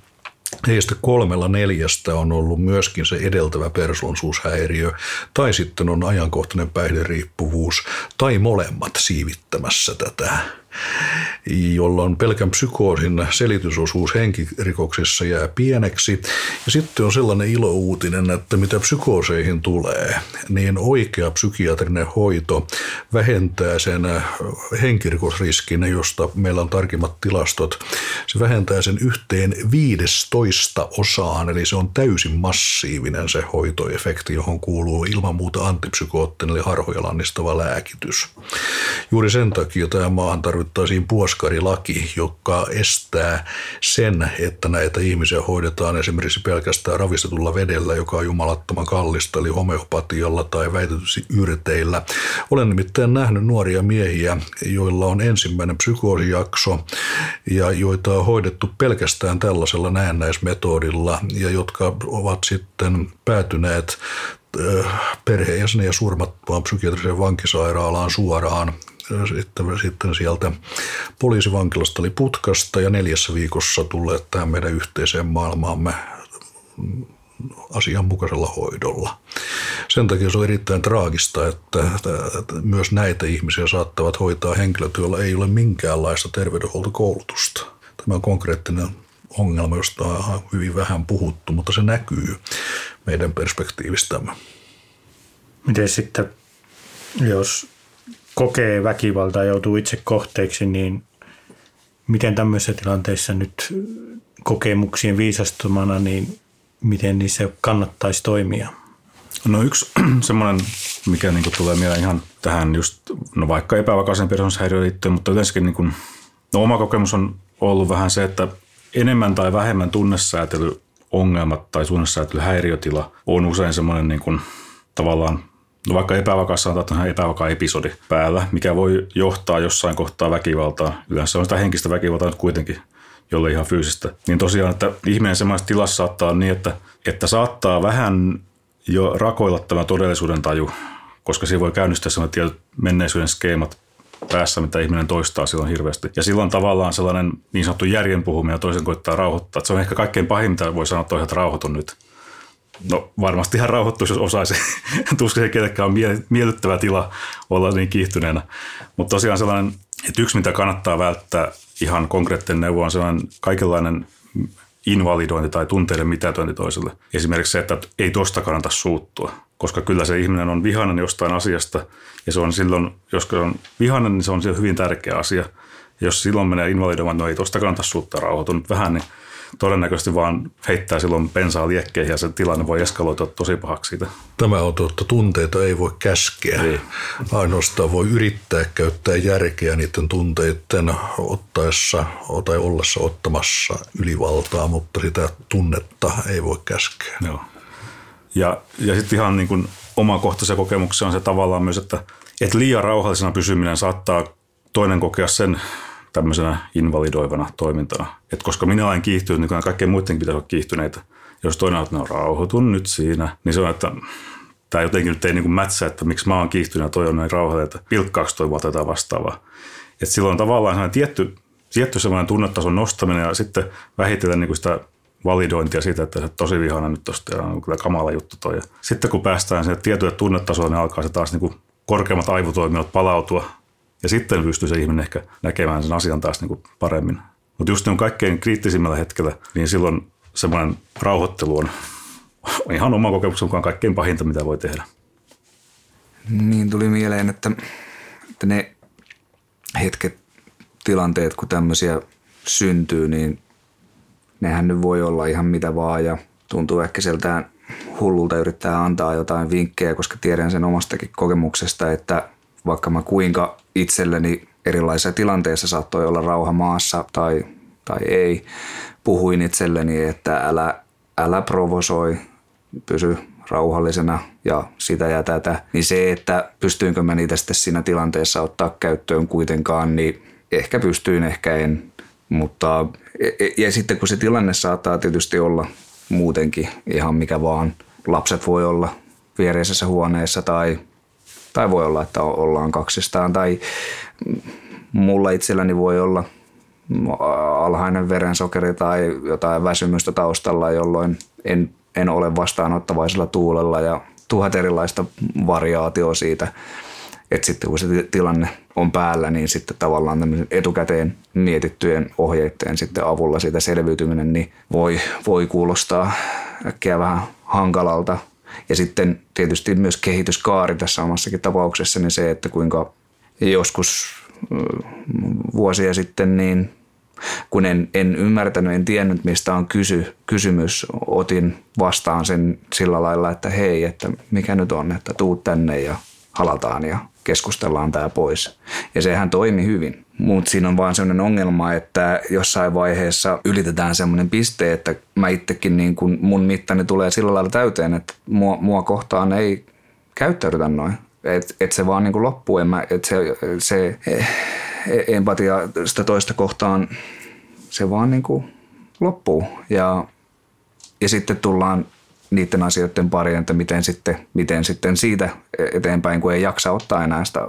Heistä kolmella neljästä on ollut myöskin se edeltävä persoonallisuushäiriö, tai sitten on ajankohtainen päihderiippuvuus, tai molemmat siivittämässä tätä. Jolloin pelkän psykoosin selitysosuus henkirikoksissa jää pieneksi. Ja sitten on sellainen ilouutinen, että mitä psykooseihin tulee, niin oikea psykiatrinen hoito vähentää sen henkirikosriskin, josta meillä on tarkimmat tilastot. Se vähentää sen yhteen viidestoista osaan, eli se on täysin massiivinen se hoitoefekti, johon kuuluu ilman muuta antipsykoottinen eli harhoja lääkitys. Juuri sen takia tämä maahan tarvittaisiin puoskarilaki, joka estää sen, että näitä ihmisiä hoidetaan esimerkiksi pelkästään ravistetulla vedellä, joka on jumalattoman kallista, eli homeopatialla tai väitetysti yrteillä. Olen nimittäin nähnyt nuoria miehiä, joilla on ensimmäinen psykoosijakso ja joita on hoidettu pelkästään tällaisella näennäismetodilla ja jotka ovat sitten päätyneet perheenjäseniä surmattuaan psykiatriseen vankisairaalaan suoraan sitten, sitten sieltä poliisivankilasta oli putkasta ja neljässä viikossa tulleet tähän meidän yhteiseen maailmaamme asianmukaisella hoidolla. Sen takia se on erittäin traagista, että myös näitä ihmisiä saattavat hoitaa henkilöt, joilla ei ole minkäänlaista terveydenhuoltokoulutusta. Tämä on konkreettinen ongelma, josta on hyvin vähän puhuttu, mutta se näkyy meidän perspektiivistämme. Miten sitten, jos kokee väkivaltaa ja joutuu itse kohteeksi, niin miten tämmöisissä tilanteissa nyt kokemuksien viisastumana, niin miten niissä kannattaisi toimia? No yksi [CLEARS THROAT] semmoinen, mikä niin tulee mieleen ihan tähän just, no vaikka epävakaisen persoonallishäiriöön liittyen, mutta yleensäkin niin kuin, no oma kokemus on ollut vähän se, että enemmän tai vähemmän tunnesäätelyongelmat tai tunnesäätelyhäiriötila on usein semmoinen niin kuin, tavallaan vaikka epävakaassa on ihan epävakaa episodi päällä, mikä voi johtaa jossain kohtaa väkivaltaa. Yleensä on sitä henkistä väkivaltaa nyt kuitenkin, jolle ihan fyysistä. Niin tosiaan, että ihminen semmoisessa tilassa saattaa olla niin, että, että saattaa vähän jo rakoilla tämä todellisuuden taju, koska siinä voi käynnistää sellaiset tietyt menneisyyden skeemat päässä, mitä ihminen toistaa silloin hirveästi. Ja silloin tavallaan sellainen niin sanottu järjen puhuminen ja toisen koittaa rauhoittaa. Että se on ehkä kaikkein pahin, mitä voi sanoa, että toiset rauhoitun nyt. No varmasti ihan rauhoittuisi, jos osaisi. [LAUGHS] Tuskin se kenenkään on miellyttävä tila olla niin kiihtyneenä. Mutta tosiaan sellainen, että yksi mitä kannattaa välttää ihan konkreettinen neuvo on sellainen kaikenlainen invalidointi tai tunteiden mitätöinti toiselle. Esimerkiksi se, että ei tuosta kannata suuttua, koska kyllä se ihminen on vihainen jostain asiasta ja se on silloin, jos on vihainen, niin se on hyvin tärkeä asia. Jos silloin menee invalidoimaan, no ei tuosta kannata suuttua rauhoitunut vähän, niin todennäköisesti vaan heittää silloin pensaa liekkeihin ja se tilanne voi eskaloitua tosi pahaksi siitä. Tämä on totta. Tunteita ei voi käskeä. Ei. Niin. Ainoastaan voi yrittää käyttää järkeä niiden tunteiden ottaessa tai ollessa ottamassa ylivaltaa, mutta sitä tunnetta ei voi käskeä. Joo. Ja, ja sitten ihan niin kuin omakohtaisen kokemuksen on se tavallaan myös, että, että liian rauhallisena pysyminen saattaa toinen kokea sen tämmöisenä invalidoivana toimintana. Et koska minä olen kiihtynyt, niin kaikkien muidenkin pitäisi olla kiihtyneitä. Jos toinen on, että no rauhoitun nyt siinä, niin se on, että tämä jotenkin nyt ei niin mätsä, että miksi mä oon kiihtynyt ja toi on näin rauhallinen, että pilkkaako toi tai vastaavaa. Et silloin tavallaan sellainen tietty, tietty sellainen tunnetason nostaminen ja sitten vähitellen niin sitä validointia siitä, että se tosi vihana nyt tosta ja on kyllä kamala juttu toi. Ja sitten kun päästään sinne tietylle tunnetasoon, niin alkaa se taas niin kuin korkeammat aivotoiminnot palautua ja sitten pystyy se ihminen ehkä näkemään sen asian taas niin kuin paremmin. Mutta just niin kaikkein kriittisimmällä hetkellä, niin silloin semmoinen rauhoittelu on [LAUGHS] ihan oma kokemuksen mukaan kaikkein pahinta, mitä voi tehdä. Niin tuli mieleen, että, että ne hetket, tilanteet, kun tämmöisiä syntyy, niin nehän nyt voi olla ihan mitä vaan ja tuntuu ehkä sieltä hullulta yrittää antaa jotain vinkkejä, koska tiedän sen omastakin kokemuksesta, että vaikka mä kuinka itselleni erilaisissa tilanteissa saattoi olla rauha maassa tai, tai ei, puhuin itselleni, että älä, älä provosoi, pysy rauhallisena ja sitä ja tätä, niin se, että pystyinkö mä niitä sitten siinä tilanteessa ottaa käyttöön kuitenkaan, niin ehkä pystyin, ehkä en. Mutta ja, e, ja sitten kun se tilanne saattaa tietysti olla muutenkin ihan mikä vaan. Lapset voi olla viereisessä huoneessa tai tai voi olla, että ollaan kaksistaan. Tai mulla itselläni voi olla alhainen verensokeri tai jotain väsymystä taustalla, jolloin en, en ole vastaanottavaisella tuulella ja tuhat erilaista variaatioa siitä. että sitten kun se tilanne on päällä, niin sitten tavallaan tämmöisen etukäteen mietittyjen ohjeiden sitten avulla siitä selviytyminen niin voi, voi kuulostaa äkkiä vähän hankalalta. Ja sitten tietysti myös kehityskaari tässä omassakin tapauksessa, niin se, että kuinka joskus vuosia sitten niin kun en, en ymmärtänyt, en tiennyt mistä on kysy, kysymys, otin vastaan sen sillä lailla, että hei, että mikä nyt on, että tuu tänne ja halataan ja keskustellaan tämä pois. Ja sehän toimi hyvin. Mutta siinä on vaan sellainen ongelma, että jossain vaiheessa ylitetään semmoinen piste, että mä itsekin niin kun mun mittani tulee sillä lailla täyteen, että mua, mua kohtaan ei käyttäydytä noin. Että et se vaan niin loppuu, että se, se eh, empatia sitä toista kohtaan, se vaan niin loppuu. Ja, ja sitten tullaan niiden asioiden pariin, että miten sitten, miten sitten siitä eteenpäin, kun ei jaksa ottaa enää sitä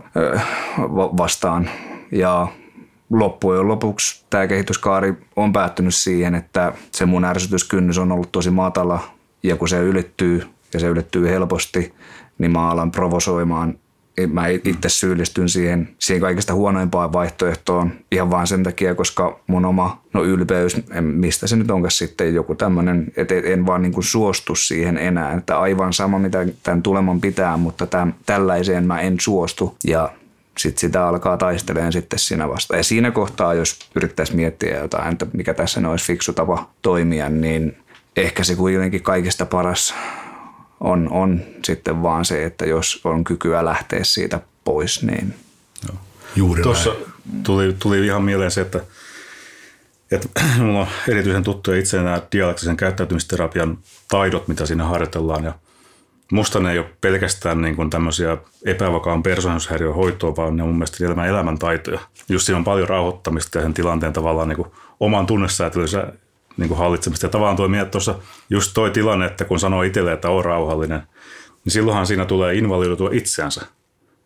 vastaan. Ja loppujen lopuksi tämä kehityskaari on päättynyt siihen, että se mun ärsytyskynnys on ollut tosi matala. Ja kun se ylittyy ja se ylittyy helposti, niin mä alan provosoimaan. Mä itse syyllistyn siihen, siihen kaikista huonoimpaan vaihtoehtoon ihan vaan sen takia, koska mun oma no ylpeys, mistä se nyt onkaan sitten joku tämmöinen, että en vaan niin kuin suostu siihen enää, että aivan sama mitä tämän tuleman pitää, mutta tämän, tällaiseen mä en suostu. Ja sitten sitä alkaa taisteleen sitten siinä vasta. Ja siinä kohtaa, jos yrittäisi miettiä jotain, että mikä tässä olisi fiksu tapa toimia, niin ehkä se kuitenkin kaikista paras on, on sitten vaan se, että jos on kykyä lähteä siitä pois, niin... Joo. Juuri Tuossa tuli, tuli ihan mieleen se, että, että [CLEARS THROAT] mulla on erityisen tuttuja itse nämä dialektisen käyttäytymisterapian taidot, mitä siinä harjoitellaan. Ja musta ne ei ole pelkästään niin kuin tämmöisiä epävakaan persoonallisuushäiriön hoitoa, vaan ne on mun mielestä elämän elämäntaitoja. Just siinä on paljon rauhoittamista ja sen tilanteen tavallaan niin kuin oman tunnesäätelynsä niin kuin hallitsemista. Ja tavallaan tuo mietit tuossa just toi tilanne, että kun sanoo itselle, että on rauhallinen, niin silloinhan siinä tulee invalidoitua itseänsä.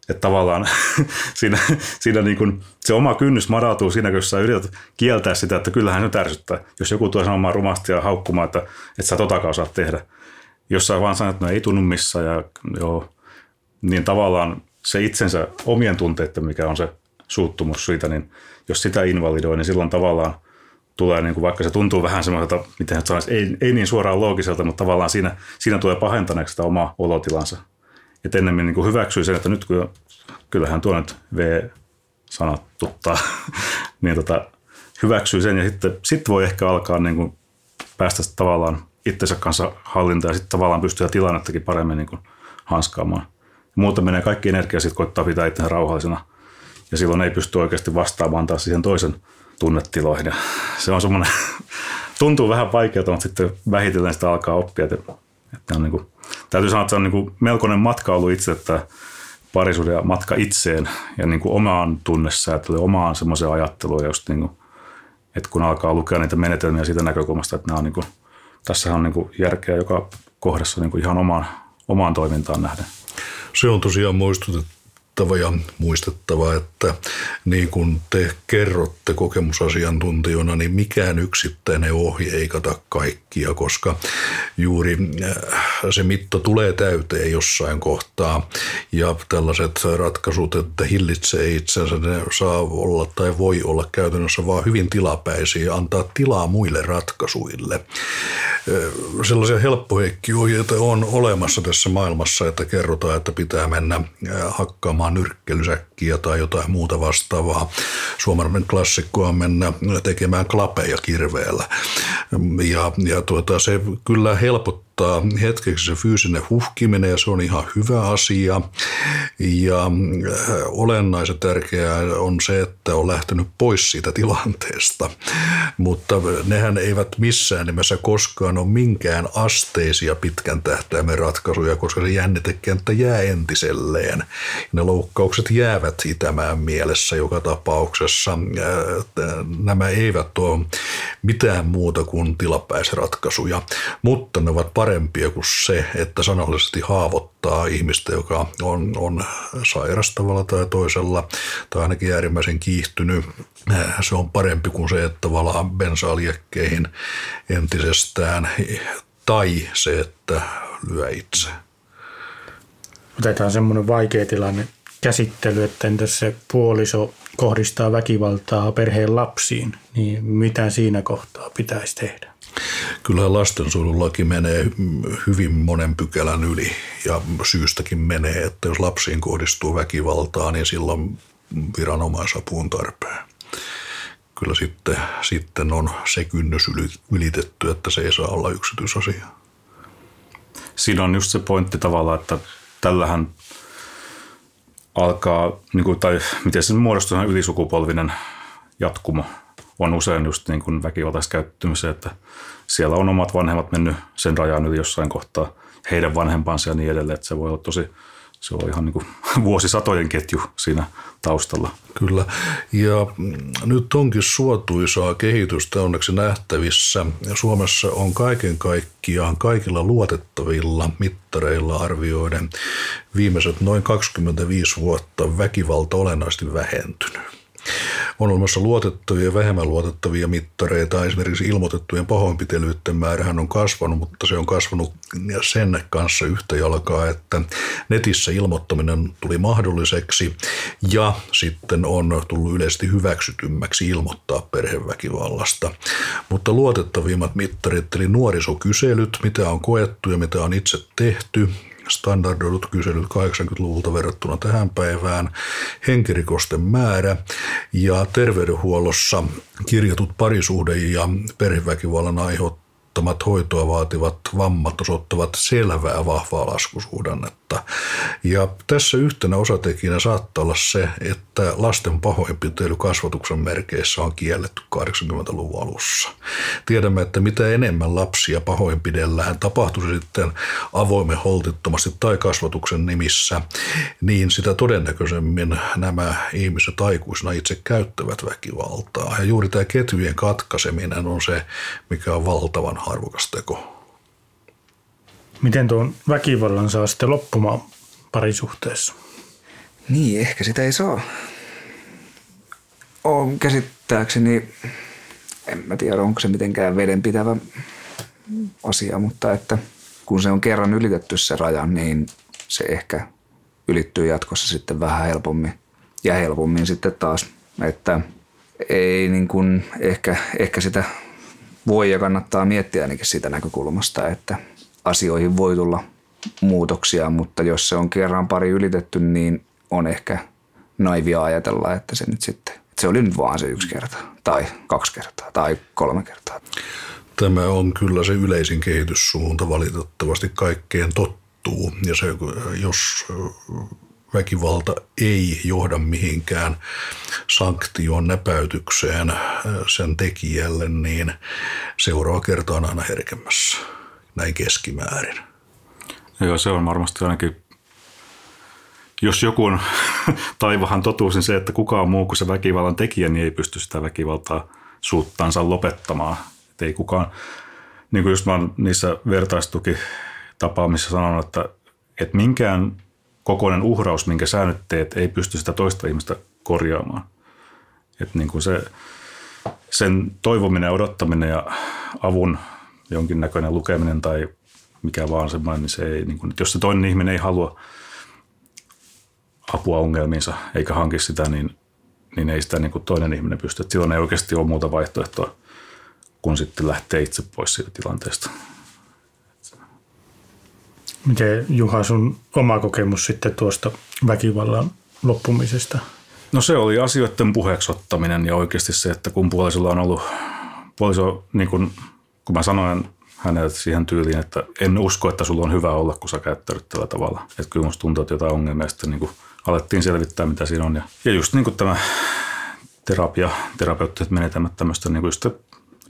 Että tavallaan [LAUGHS] siinä, siinä niin kuin se oma kynnys madaltuu siinä, kun sä yrität kieltää sitä, että kyllähän se ärsyttää. Jos joku tulee sanomaan rumasti ja haukkumaan, että, että sä totakaan osaa tehdä. Jos sä vaan sanot, että no ei tunnu missään, ja joo, niin tavallaan se itsensä omien tunteiden, mikä on se suuttumus siitä, niin jos sitä invalidoi, niin silloin tavallaan – tulee, niin kuin vaikka se tuntuu vähän semmoiselta, miten sanoisi, ei, ei niin suoraan loogiselta, mutta tavallaan siinä, siinä tulee pahentaneeksi sitä omaa olotilansa. Että ennemmin niin kuin hyväksyy sen, että nyt kun, kyllähän tuo nyt V-sanat tuttaa, [LAUGHS] niin tota, hyväksyy sen ja sitten sit voi ehkä alkaa niin kuin päästä tavallaan itsensä kanssa hallintaan ja sitten tavallaan pystyy tilannettakin paremmin niin kuin hanskaamaan. Muuten menee kaikki energia sitten koittaa pitää itsensä rauhallisena ja silloin ei pysty oikeasti vastaamaan taas siihen toisen tunnetiloihin. Ja [LAUGHS] se on semmoinen, [LAUGHS] tuntuu vähän vaikeaa, mutta sitten vähitellen sitä alkaa oppia. Että, että on niin kuin, täytyy sanoa, että se on niin kuin melkoinen matka ollut itse, että parisuuden matka itseen ja niin kuin omaan tunnesäätelyyn, omaan semmoiseen ajatteluun. Just niin kuin, että kun alkaa lukea niitä menetelmiä siitä näkökulmasta, että nämä on niin kuin, tässä on niin kuin järkeä joka kohdassa niin kuin ihan omaan, omaan toimintaan nähden. Se on tosiaan muistutettu muistettava ja muistettava, että niin kuin te kerrotte kokemusasiantuntijana, niin mikään yksittäinen ohje ei kata kaikkia, koska juuri äh, se mitta tulee täyteen jossain kohtaa ja tällaiset ratkaisut, että hillitsee itsensä, ne saa olla tai voi olla käytännössä vaan hyvin tilapäisiä ja antaa tilaa muille ratkaisuille. Äh, sellaisia helppoheikkiohjeita on olemassa tässä maailmassa, että kerrotaan, että pitää mennä äh, hakkaamaan ostamaan nyrkkelysäkkiä tai jotain muuta vastaavaa. Suomalainen klassikko on mennä tekemään klapeja kirveellä. Ja, ja tuota, se kyllä helpottaa auttaa hetkeksi se fyysinen huhkiminen ja se on ihan hyvä asia. Ja äh, olennaisen tärkeää on se, että on lähtenyt pois siitä tilanteesta. Mutta nehän eivät missään nimessä koskaan ole minkään asteisia pitkän tähtäimen ratkaisuja, koska se jännitekenttä jää entiselleen. Ne loukkaukset jäävät itämään mielessä joka tapauksessa. Äh, nämä eivät ole mitään muuta kuin tilapäisratkaisuja, mutta ne ovat parempia kuin se, että sanallisesti haavoittaa ihmistä, joka on, on sairastavalla tai toisella tai ainakin äärimmäisen kiihtynyt. Se on parempi kuin se, että valaa bensaaliekkeihin entisestään tai se, että lyö itse. Otetaan semmoinen vaikea tilanne käsittely, että entäs se puoliso kohdistaa väkivaltaa perheen lapsiin, niin mitä siinä kohtaa pitäisi tehdä? Kyllä lastensuojelulaki menee hyvin monen pykälän yli ja syystäkin menee, että jos lapsiin kohdistuu väkivaltaa, niin silloin viranomaisapuun tarpeen. Kyllä sitten, sitten on se kynnys ylitetty, että se ei saa olla yksityisasia. Siinä on just se pointti tavallaan, että tällähän alkaa, niin kuin, tai miten se muodostuu ylisukupolvinen jatkumo on usein just niin kuin väkivaltaiskäyttömiseen, että siellä on omat vanhemmat mennyt sen rajan yli jossain kohtaa, heidän vanhempansa ja niin edelleen, että se voi olla tosi, se on ihan niin kuin [LAUGHS] vuosisatojen ketju siinä taustalla. Kyllä, ja nyt onkin suotuisaa kehitystä onneksi nähtävissä. Suomessa on kaiken kaikkiaan kaikilla luotettavilla mittareilla arvioiden viimeiset noin 25 vuotta väkivalta olennaisesti vähentynyt. On olemassa luotettavia ja vähemmän luotettavia mittareita. Esimerkiksi ilmoitettujen pahoinpitelyiden määrähän on kasvanut, mutta se on kasvanut sen kanssa yhtä jalkaa, että netissä ilmoittaminen tuli mahdolliseksi ja sitten on tullut yleisesti hyväksytymmäksi ilmoittaa perheväkivallasta. Mutta luotettavimmat mittarit, eli nuorisokyselyt, mitä on koettu ja mitä on itse tehty, standardoidut kyselyt 80-luvulta verrattuna tähän päivään, henkirikosten määrä ja terveydenhuollossa kirjatut parisuhde- ja perheväkivallan aiheut ottamat hoitoa vaativat vammat osoittavat selvää vahvaa laskusuhdannetta. Ja tässä yhtenä osatekijänä saattaa olla se, että lasten pahoinpitely kasvatuksen merkeissä on kielletty 80-luvun alussa. Tiedämme, että mitä enemmän lapsia pahoinpidellään, tapahtuisi sitten avoimen holtittomasti tai kasvatuksen nimissä, niin sitä todennäköisemmin nämä ihmiset aikuisina itse käyttävät väkivaltaa. Ja juuri tämä ketjujen katkaiseminen on se, mikä on valtavan arvokas teko. Miten tuon väkivallan saa sitten loppumaan parisuhteessa? Niin, ehkä sitä ei saa. On käsittääkseni, en mä tiedä onko se mitenkään vedenpitävä asia, mutta että kun se on kerran ylitetty se raja, niin se ehkä ylittyy jatkossa sitten vähän helpommin ja helpommin sitten taas, että ei niin kuin ehkä, ehkä sitä voi ja kannattaa miettiä ainakin siitä näkökulmasta, että asioihin voi tulla muutoksia, mutta jos se on kerran pari ylitetty, niin on ehkä naivia ajatella, että se nyt sitten, että se oli nyt vaan se yksi kerta tai kaksi kertaa tai kolme kertaa. Tämä on kyllä se yleisin kehityssuunta valitettavasti kaikkeen tottuu ja se, jos väkivalta ei johda mihinkään sanktioon, näpäytykseen äh, sen tekijälle, niin seuraava kerta on aina herkemmässä, näin keskimäärin. Joo, se on varmasti ainakin, jos joku on [LAUGHS] taivahan totuus, niin se, että kukaan muu kuin se väkivallan tekijä, niin ei pysty sitä väkivaltaa suuttansa lopettamaan. Et ei kukaan, niin kuin just mä niissä vertaistukitapaamissa sanonut, että, että minkään kokoinen uhraus, minkä sä nyt teet, ei pysty sitä toista ihmistä korjaamaan. Että niin kuin se, sen toivominen ja odottaminen ja avun jonkinnäköinen lukeminen tai mikä vaan semmoinen, niin se ei, niin kuin, jos se toinen ihminen ei halua apua ongelmiinsa eikä hanki sitä, niin, niin ei sitä niin kuin toinen ihminen pysty. Että silloin ei oikeasti ole muuta vaihtoehtoa kun sitten lähtee itse pois siitä tilanteesta. Miten Juha sun oma kokemus sitten tuosta väkivallan loppumisesta? No se oli asioiden puheeksi ottaminen ja oikeasti se, että kun puolisolla on ollut, puoliso, niin kun, kun mä sanoin hänelle siihen tyyliin, että en usko, että sulla on hyvä olla, kun sä käyttäydyt tällä tavalla. Että kyllä musta tuntuu, että jotain ongelmia sitten niin alettiin selvittää, mitä siinä on. Ja, ja just niin kuin tämä terapia, terapeuttiset menetelmät tämmöistä niin kuin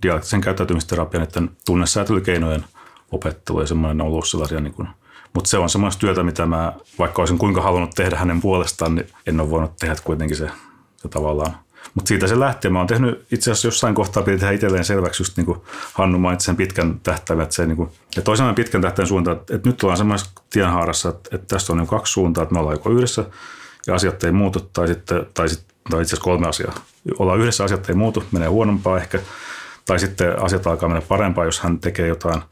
dialektisen käyttäytymisterapian, että tunnesäätelykeinojen opettelu ja semmoinen on ollut sellaisia niin kuin mutta se on semmoista työtä, mitä mä, vaikka olisin kuinka halunnut tehdä hänen puolestaan, niin en ole voinut tehdä kuitenkin se, se tavallaan. Mutta siitä se lähtee. Mä oon tehnyt itse asiassa jossain kohtaa piti tehdä itselleen selväksi, just niin kuin Hannu mainitsi sen pitkän tähtäimen, että se niin kuin, ja toisaalta pitkän tähtäimen suunta, että, nyt ollaan semmoisessa tienhaarassa, että, että tässä on niin kaksi suuntaa, että me ollaan joko yhdessä ja asiat ei muutu, tai sitten, tai, sitten, tai itse asiassa kolme asiaa. Ollaan yhdessä, asiat ei muutu, menee huonompaa ehkä, tai sitten asiat alkaa mennä parempaa, jos hän tekee jotain,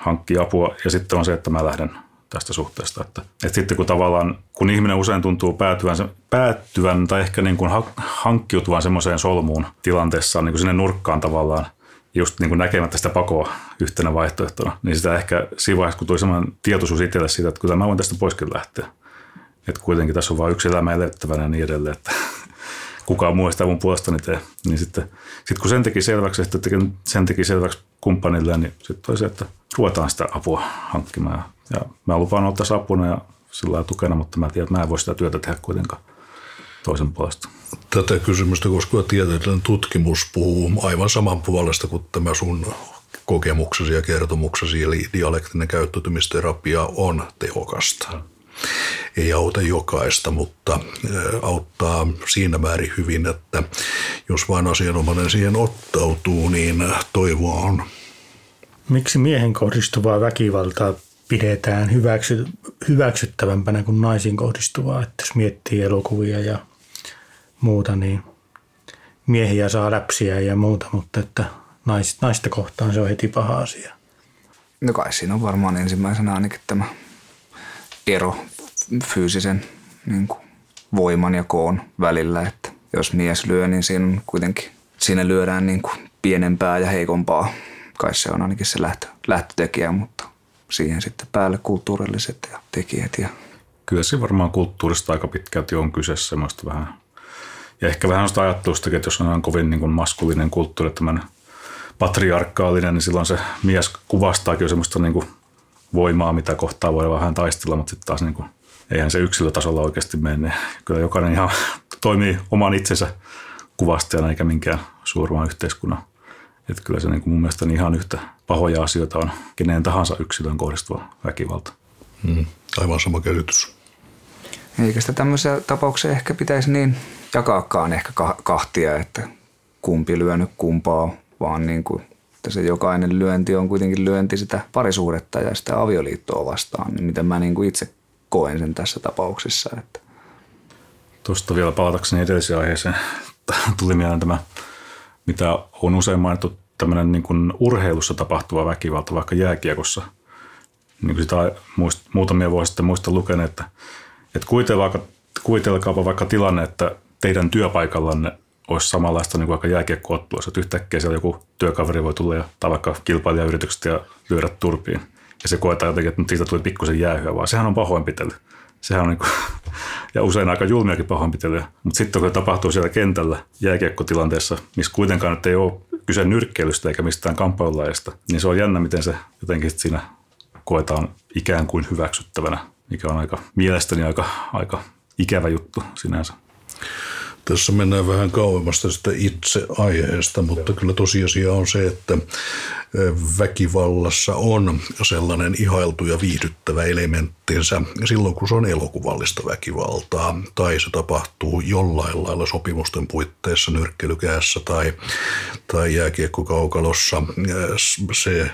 hankkii apua, ja sitten on se, että mä lähden tästä suhteesta. Että, että sitten kun tavallaan, kun ihminen usein tuntuu päätyvän, päättyvän tai ehkä niin kuin hankkiutuvan semmoiseen solmuun tilanteessa niin kuin sinne nurkkaan tavallaan, just niin kuin näkemättä sitä pakoa yhtenä vaihtoehtona, niin sitä ehkä siinä vaiheessa, kun tuli semmoinen tietoisuus itselle siitä, että kyllä mä voin tästä poiskin lähteä. Että kuitenkin tässä on vain yksi elämä elettävänä ja niin edelleen, että kukaan muu sitä mun puolestani tee. Niin sitten, sitten kun sen teki selväksi, että sen teki selväksi kumppanille, niin sitten oli se, että ruvetaan sitä apua hankkimaan. Ja, mä lupaan ottaa apuna ja sillä tukena, mutta mä tiedän, että mä en voi sitä työtä tehdä kuitenkaan toisen puolesta. Tätä kysymystä koskeva tieteellinen tutkimus puhuu aivan saman puolesta kuin tämä sun kokemuksesi ja kertomuksesi, eli dialektinen käyttäytymisterapia on tehokasta. Ei auta jokaista, mutta auttaa siinä määrin hyvin, että jos vain asianomainen siihen ottautuu, niin toivoa on. Miksi miehen kohdistuvaa väkivaltaa pidetään hyväksy, hyväksyttävämpänä kuin naisiin kohdistuvaa? Että jos miettii elokuvia ja muuta, niin miehiä saa läpsiä ja muuta, mutta että naista kohtaan se on heti paha asia. No kai siinä on varmaan ensimmäisenä ainakin tämä ero fyysisen niin kuin, voiman ja koon välillä, että jos mies lyö, niin siinä on kuitenkin siinä lyödään niin kuin pienempää ja heikompaa. Kai se on ainakin se lähtö, lähtötekijä, mutta siihen sitten päälle kulttuurilliset ja tekijät. Ja... Kyllä se varmaan kulttuurista aika pitkälti on kyse semmoista vähän. Ja ehkä vähän sitä ajattelustakin, että jos on kovin niin kuin maskulinen kulttuuri, tämmöinen patriarkaalinen, niin silloin se mies kuvastaakin jo semmoista niin kuin voimaa, mitä kohtaa voi vähän taistella, mutta sitten taas niin kuin, eihän se yksilötasolla oikeasti mene. Kyllä jokainen ihan [LAUGHS] toimii oman itsensä kuvastajana eikä minkään suurman yhteiskunnan. Että kyllä se niin kuin mun mielestä niin ihan yhtä pahoja asioita on keneen tahansa yksilön kohdistuva väkivalta. Mm, aivan sama käsitys. Eikä sitä tämmöisiä tapauksia ehkä pitäisi niin jakaakaan ehkä kahtia, että kumpi lyönyt kumpaa, vaan niin kuin, että se jokainen lyönti on kuitenkin lyönti sitä parisuhdetta ja sitä avioliittoa vastaan, niin miten mä niin kuin itse koen sen tässä tapauksessa. Että. Tuosta vielä palatakseni edelliseen aiheeseen tuli mieleen tämä, mitä on usein mainittu, tämmöinen niin kuin urheilussa tapahtuva väkivalta, vaikka jääkiekossa. Niin kuin sitä muist, muutamia vuosia sitten muistan lukenut, että, että kuvitelkaapa vaikka tilanne, että teidän työpaikallanne olisi samanlaista niin kuin vaikka jääkiekkoottelussa, että yhtäkkiä siellä joku työkaveri voi tulla ja, tai vaikka kilpailijayritykset ja lyödä turpiin. Ja se koetaan jotenkin, että siitä tuli pikkusen jäähyä, vaan sehän on pahoinpitely. Sehän on niin kuin, [LAUGHS] ja usein aika julmiakin pahoinpitelyä. Mutta sitten kun tapahtuu siellä kentällä jääkiekkotilanteessa, missä kuitenkaan nyt ei ole kyse nyrkkeilystä eikä mistään kamppailulajista, niin se on jännä, miten se jotenkin siinä koetaan ikään kuin hyväksyttävänä, mikä on aika mielestäni aika, aika ikävä juttu sinänsä. Tässä mennään vähän kauemmas tästä itse aiheesta, mutta kyllä tosiasia on se, että väkivallassa on sellainen ihailtu ja viihdyttävä elementtinsä silloin, kun se on elokuvallista väkivaltaa tai se tapahtuu jollain lailla sopimusten puitteissa nyrkkelykäässä tai, tai jääkiekkokaukalossa. Se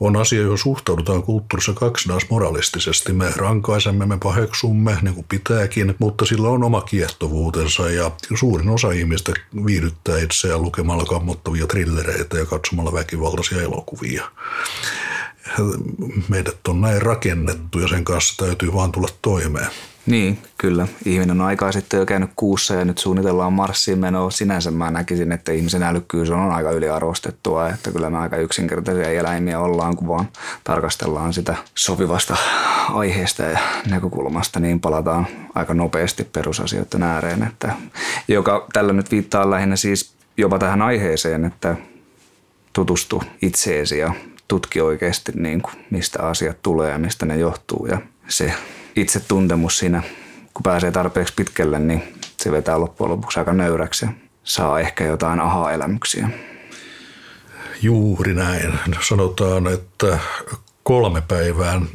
on asia, johon suhtaudutaan kulttuurissa kaksinaismoralistisesti. Me rankaisemme, me paheksumme, niin kuin pitääkin, mutta sillä on oma kiehtovuutensa ja suurin osa ihmistä viihdyttää itseään lukemalla kammottavia trillereitä ja katsomalla väkivaltaisia elokuvia. Meidät on näin rakennettu ja sen kanssa täytyy vaan tulla toimeen. Niin, kyllä. Ihminen on aikaa sitten jo käynyt kuussa ja nyt suunnitellaan Marsiin menoa. Sinänsä mä näkisin, että ihmisen älykkyys on aika yliarvostettua, että kyllä me aika yksinkertaisia eläimiä ollaan, kun vaan tarkastellaan sitä sopivasta aiheesta ja näkökulmasta, niin palataan aika nopeasti perusasioiden ääreen, että joka tällä nyt viittaa lähinnä siis jopa tähän aiheeseen, että tutustu itseesi ja tutki oikeasti niin kuin, mistä asiat tulee ja mistä ne johtuu ja se itsetuntemus siinä, kun pääsee tarpeeksi pitkälle, niin se vetää loppujen lopuksi aika nöyräksi ja saa ehkä jotain aha-elämyksiä. Juuri näin. Sanotaan, että kolme päivään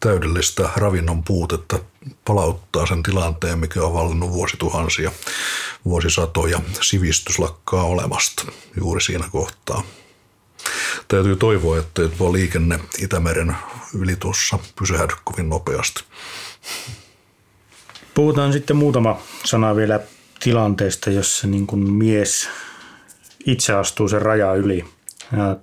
täydellistä ravinnon puutetta palauttaa sen tilanteen, mikä on valinnut vuosituhansia, vuosisatoja. Sivistys lakkaa olemasta juuri siinä kohtaa. Täytyy toivoa, että tuo liikenne Itämeren yli tuossa pysähdy kovin nopeasti. Puhutaan sitten muutama sana vielä tilanteesta, jossa niin kuin mies itse astuu sen raja yli ja,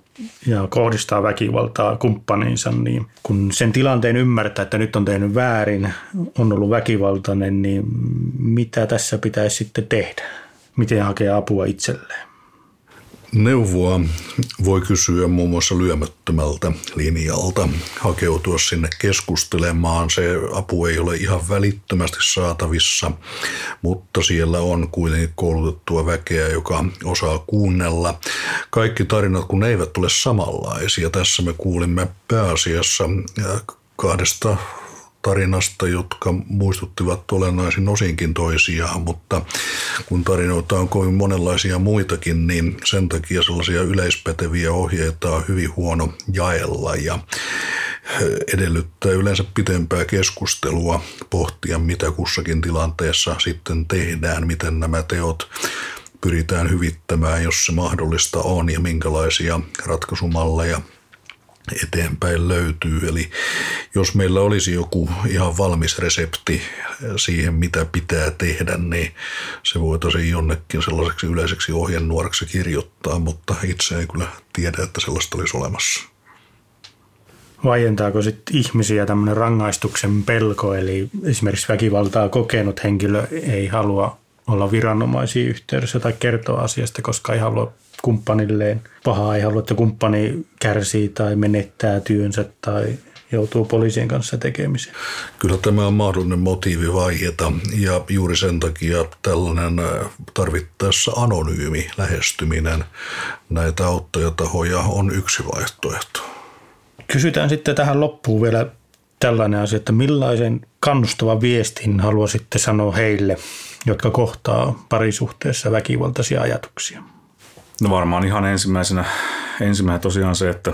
ja kohdistaa väkivaltaa kumppaniinsa, niin kun sen tilanteen ymmärtää, että nyt on tehnyt väärin, on ollut väkivaltainen, niin mitä tässä pitäisi sitten tehdä? Miten hakea apua itselleen? Neuvoa voi kysyä muun muassa lyömättömältä linjalta, hakeutua sinne keskustelemaan. Se apu ei ole ihan välittömästi saatavissa, mutta siellä on kuitenkin koulutettua väkeä, joka osaa kuunnella. Kaikki tarinat, kun ne eivät tule samanlaisia. Tässä me kuulimme pääasiassa kahdesta tarinasta, jotka muistuttivat olennaisin osinkin toisiaan, mutta kun tarinoita on kovin monenlaisia muitakin, niin sen takia sellaisia yleispäteviä ohjeita on hyvin huono jaella ja edellyttää yleensä pitempää keskustelua, pohtia mitä kussakin tilanteessa sitten tehdään, miten nämä teot pyritään hyvittämään, jos se mahdollista on ja minkälaisia ratkaisumalleja eteenpäin löytyy. Eli jos meillä olisi joku ihan valmis resepti siihen, mitä pitää tehdä, niin se voitaisiin jonnekin sellaiseksi yleiseksi ohjenuoreksi kirjoittaa, mutta itse ei kyllä tiedä, että sellaista olisi olemassa. Vaientaako sitten ihmisiä tämmöinen rangaistuksen pelko, eli esimerkiksi väkivaltaa kokenut henkilö ei halua olla viranomaisiin yhteydessä tai kertoa asiasta, koska ei halua kumppanilleen pahaa, ei halua, että kumppani kärsii tai menettää työnsä tai joutuu poliisien kanssa tekemiseen. Kyllä tämä on mahdollinen motiivi vaieta ja juuri sen takia tällainen äh, tarvittaessa anonyymi lähestyminen näitä auttajatahoja on yksi vaihtoehto. Kysytään sitten tähän loppuun vielä tällainen asia, että millaisen kannustavan viestin haluaisitte sanoa heille, jotka kohtaa parisuhteessa väkivaltaisia ajatuksia? No varmaan ihan ensimmäisenä, ensimmäisenä tosiaan se, että,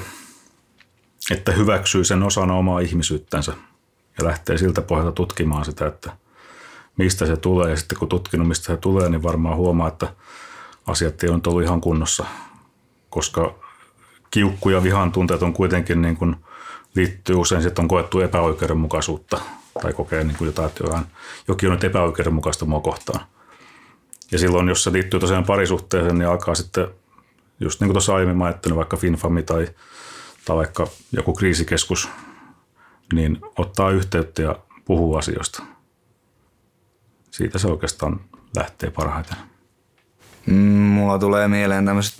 että hyväksyy sen osana omaa ihmisyyttänsä ja lähtee siltä pohjalta tutkimaan sitä, että mistä se tulee. Ja sitten kun tutkinut, mistä se tulee, niin varmaan huomaa, että asiat ei ole ollut ihan kunnossa, koska kiukku ja vihan tunteet on kuitenkin niin kuin liittyy usein, että on koettu epäoikeudenmukaisuutta tai kokee niin kuin jotain, että jokin on epäoikeudenmukaista mua kohtaan. Ja silloin, jos se liittyy tosiaan parisuhteeseen, niin alkaa sitten, just niin kuin tuossa aiemmin mainittanut, vaikka Finfami tai, tai vaikka joku kriisikeskus, niin ottaa yhteyttä ja puhuu asioista. Siitä se oikeastaan lähtee parhaiten. Mulla tulee mieleen tämmöiset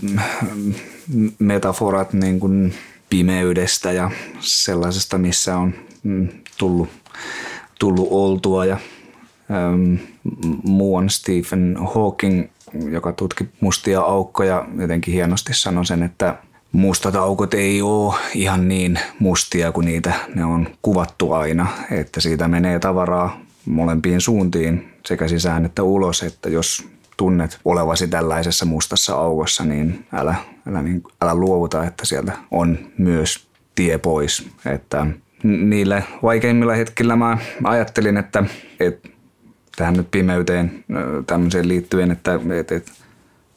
metaforat niin kuin pimeydestä ja sellaisesta, missä on mm, tullut, tullut oltua ja muuan Stephen Hawking, joka tutki mustia aukkoja, jotenkin hienosti sanoi sen, että mustat aukot ei ole ihan niin mustia kuin niitä ne on kuvattu aina, että siitä menee tavaraa molempiin suuntiin sekä sisään että ulos, että jos tunnet olevasi tällaisessa mustassa aukossa, niin älä, älä, niin, älä luovuta, että sieltä on myös tie pois. Että niille vaikeimmilla hetkillä mä ajattelin, että, että tähän nyt pimeyteen tämmöiseen liittyen, että, että, että,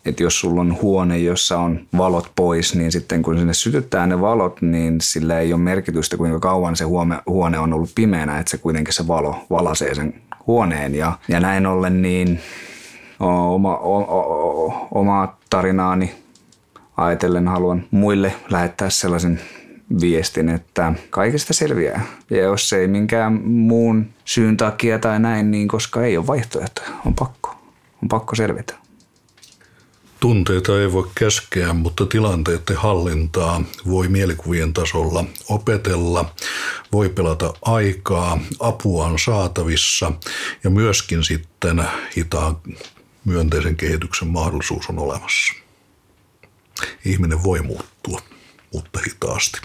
että jos sulla on huone, jossa on valot pois, niin sitten kun sinne sytyttää ne valot, niin sillä ei ole merkitystä, kuinka kauan se huone, huone on ollut pimeänä, että se kuitenkin se valo valasee sen huoneen. Ja, ja näin ollen niin oma, o, o, omaa tarinaani ajatellen haluan muille lähettää sellaisen viestin, että kaikesta selviää. Ja jos ei minkään muun syyn takia tai näin, niin koska ei ole vaihtoehtoja, on pakko. On pakko selvitä. Tunteita ei voi käskeä, mutta tilanteiden hallintaa voi mielikuvien tasolla opetella, voi pelata aikaa, apua on saatavissa ja myöskin sitten hitaan myönteisen kehityksen mahdollisuus on olemassa. Ihminen voi muuttua, mutta hitaasti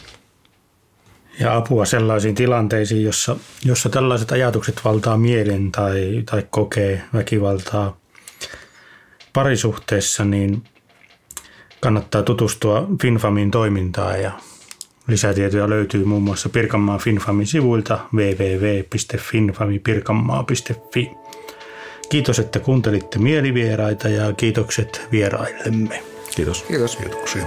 ja apua sellaisiin tilanteisiin, jossa, jossa tällaiset ajatukset valtaa mielen tai, tai kokee väkivaltaa parisuhteessa, niin kannattaa tutustua Finfamin toimintaan ja lisätietoja löytyy muun muassa Pirkanmaan Finfamin sivuilta www.finfamipirkanmaa.fi. Kiitos, että kuuntelitte mielivieraita ja kiitokset vieraillemme. Kiitos. Kiitos. Kiitoksia.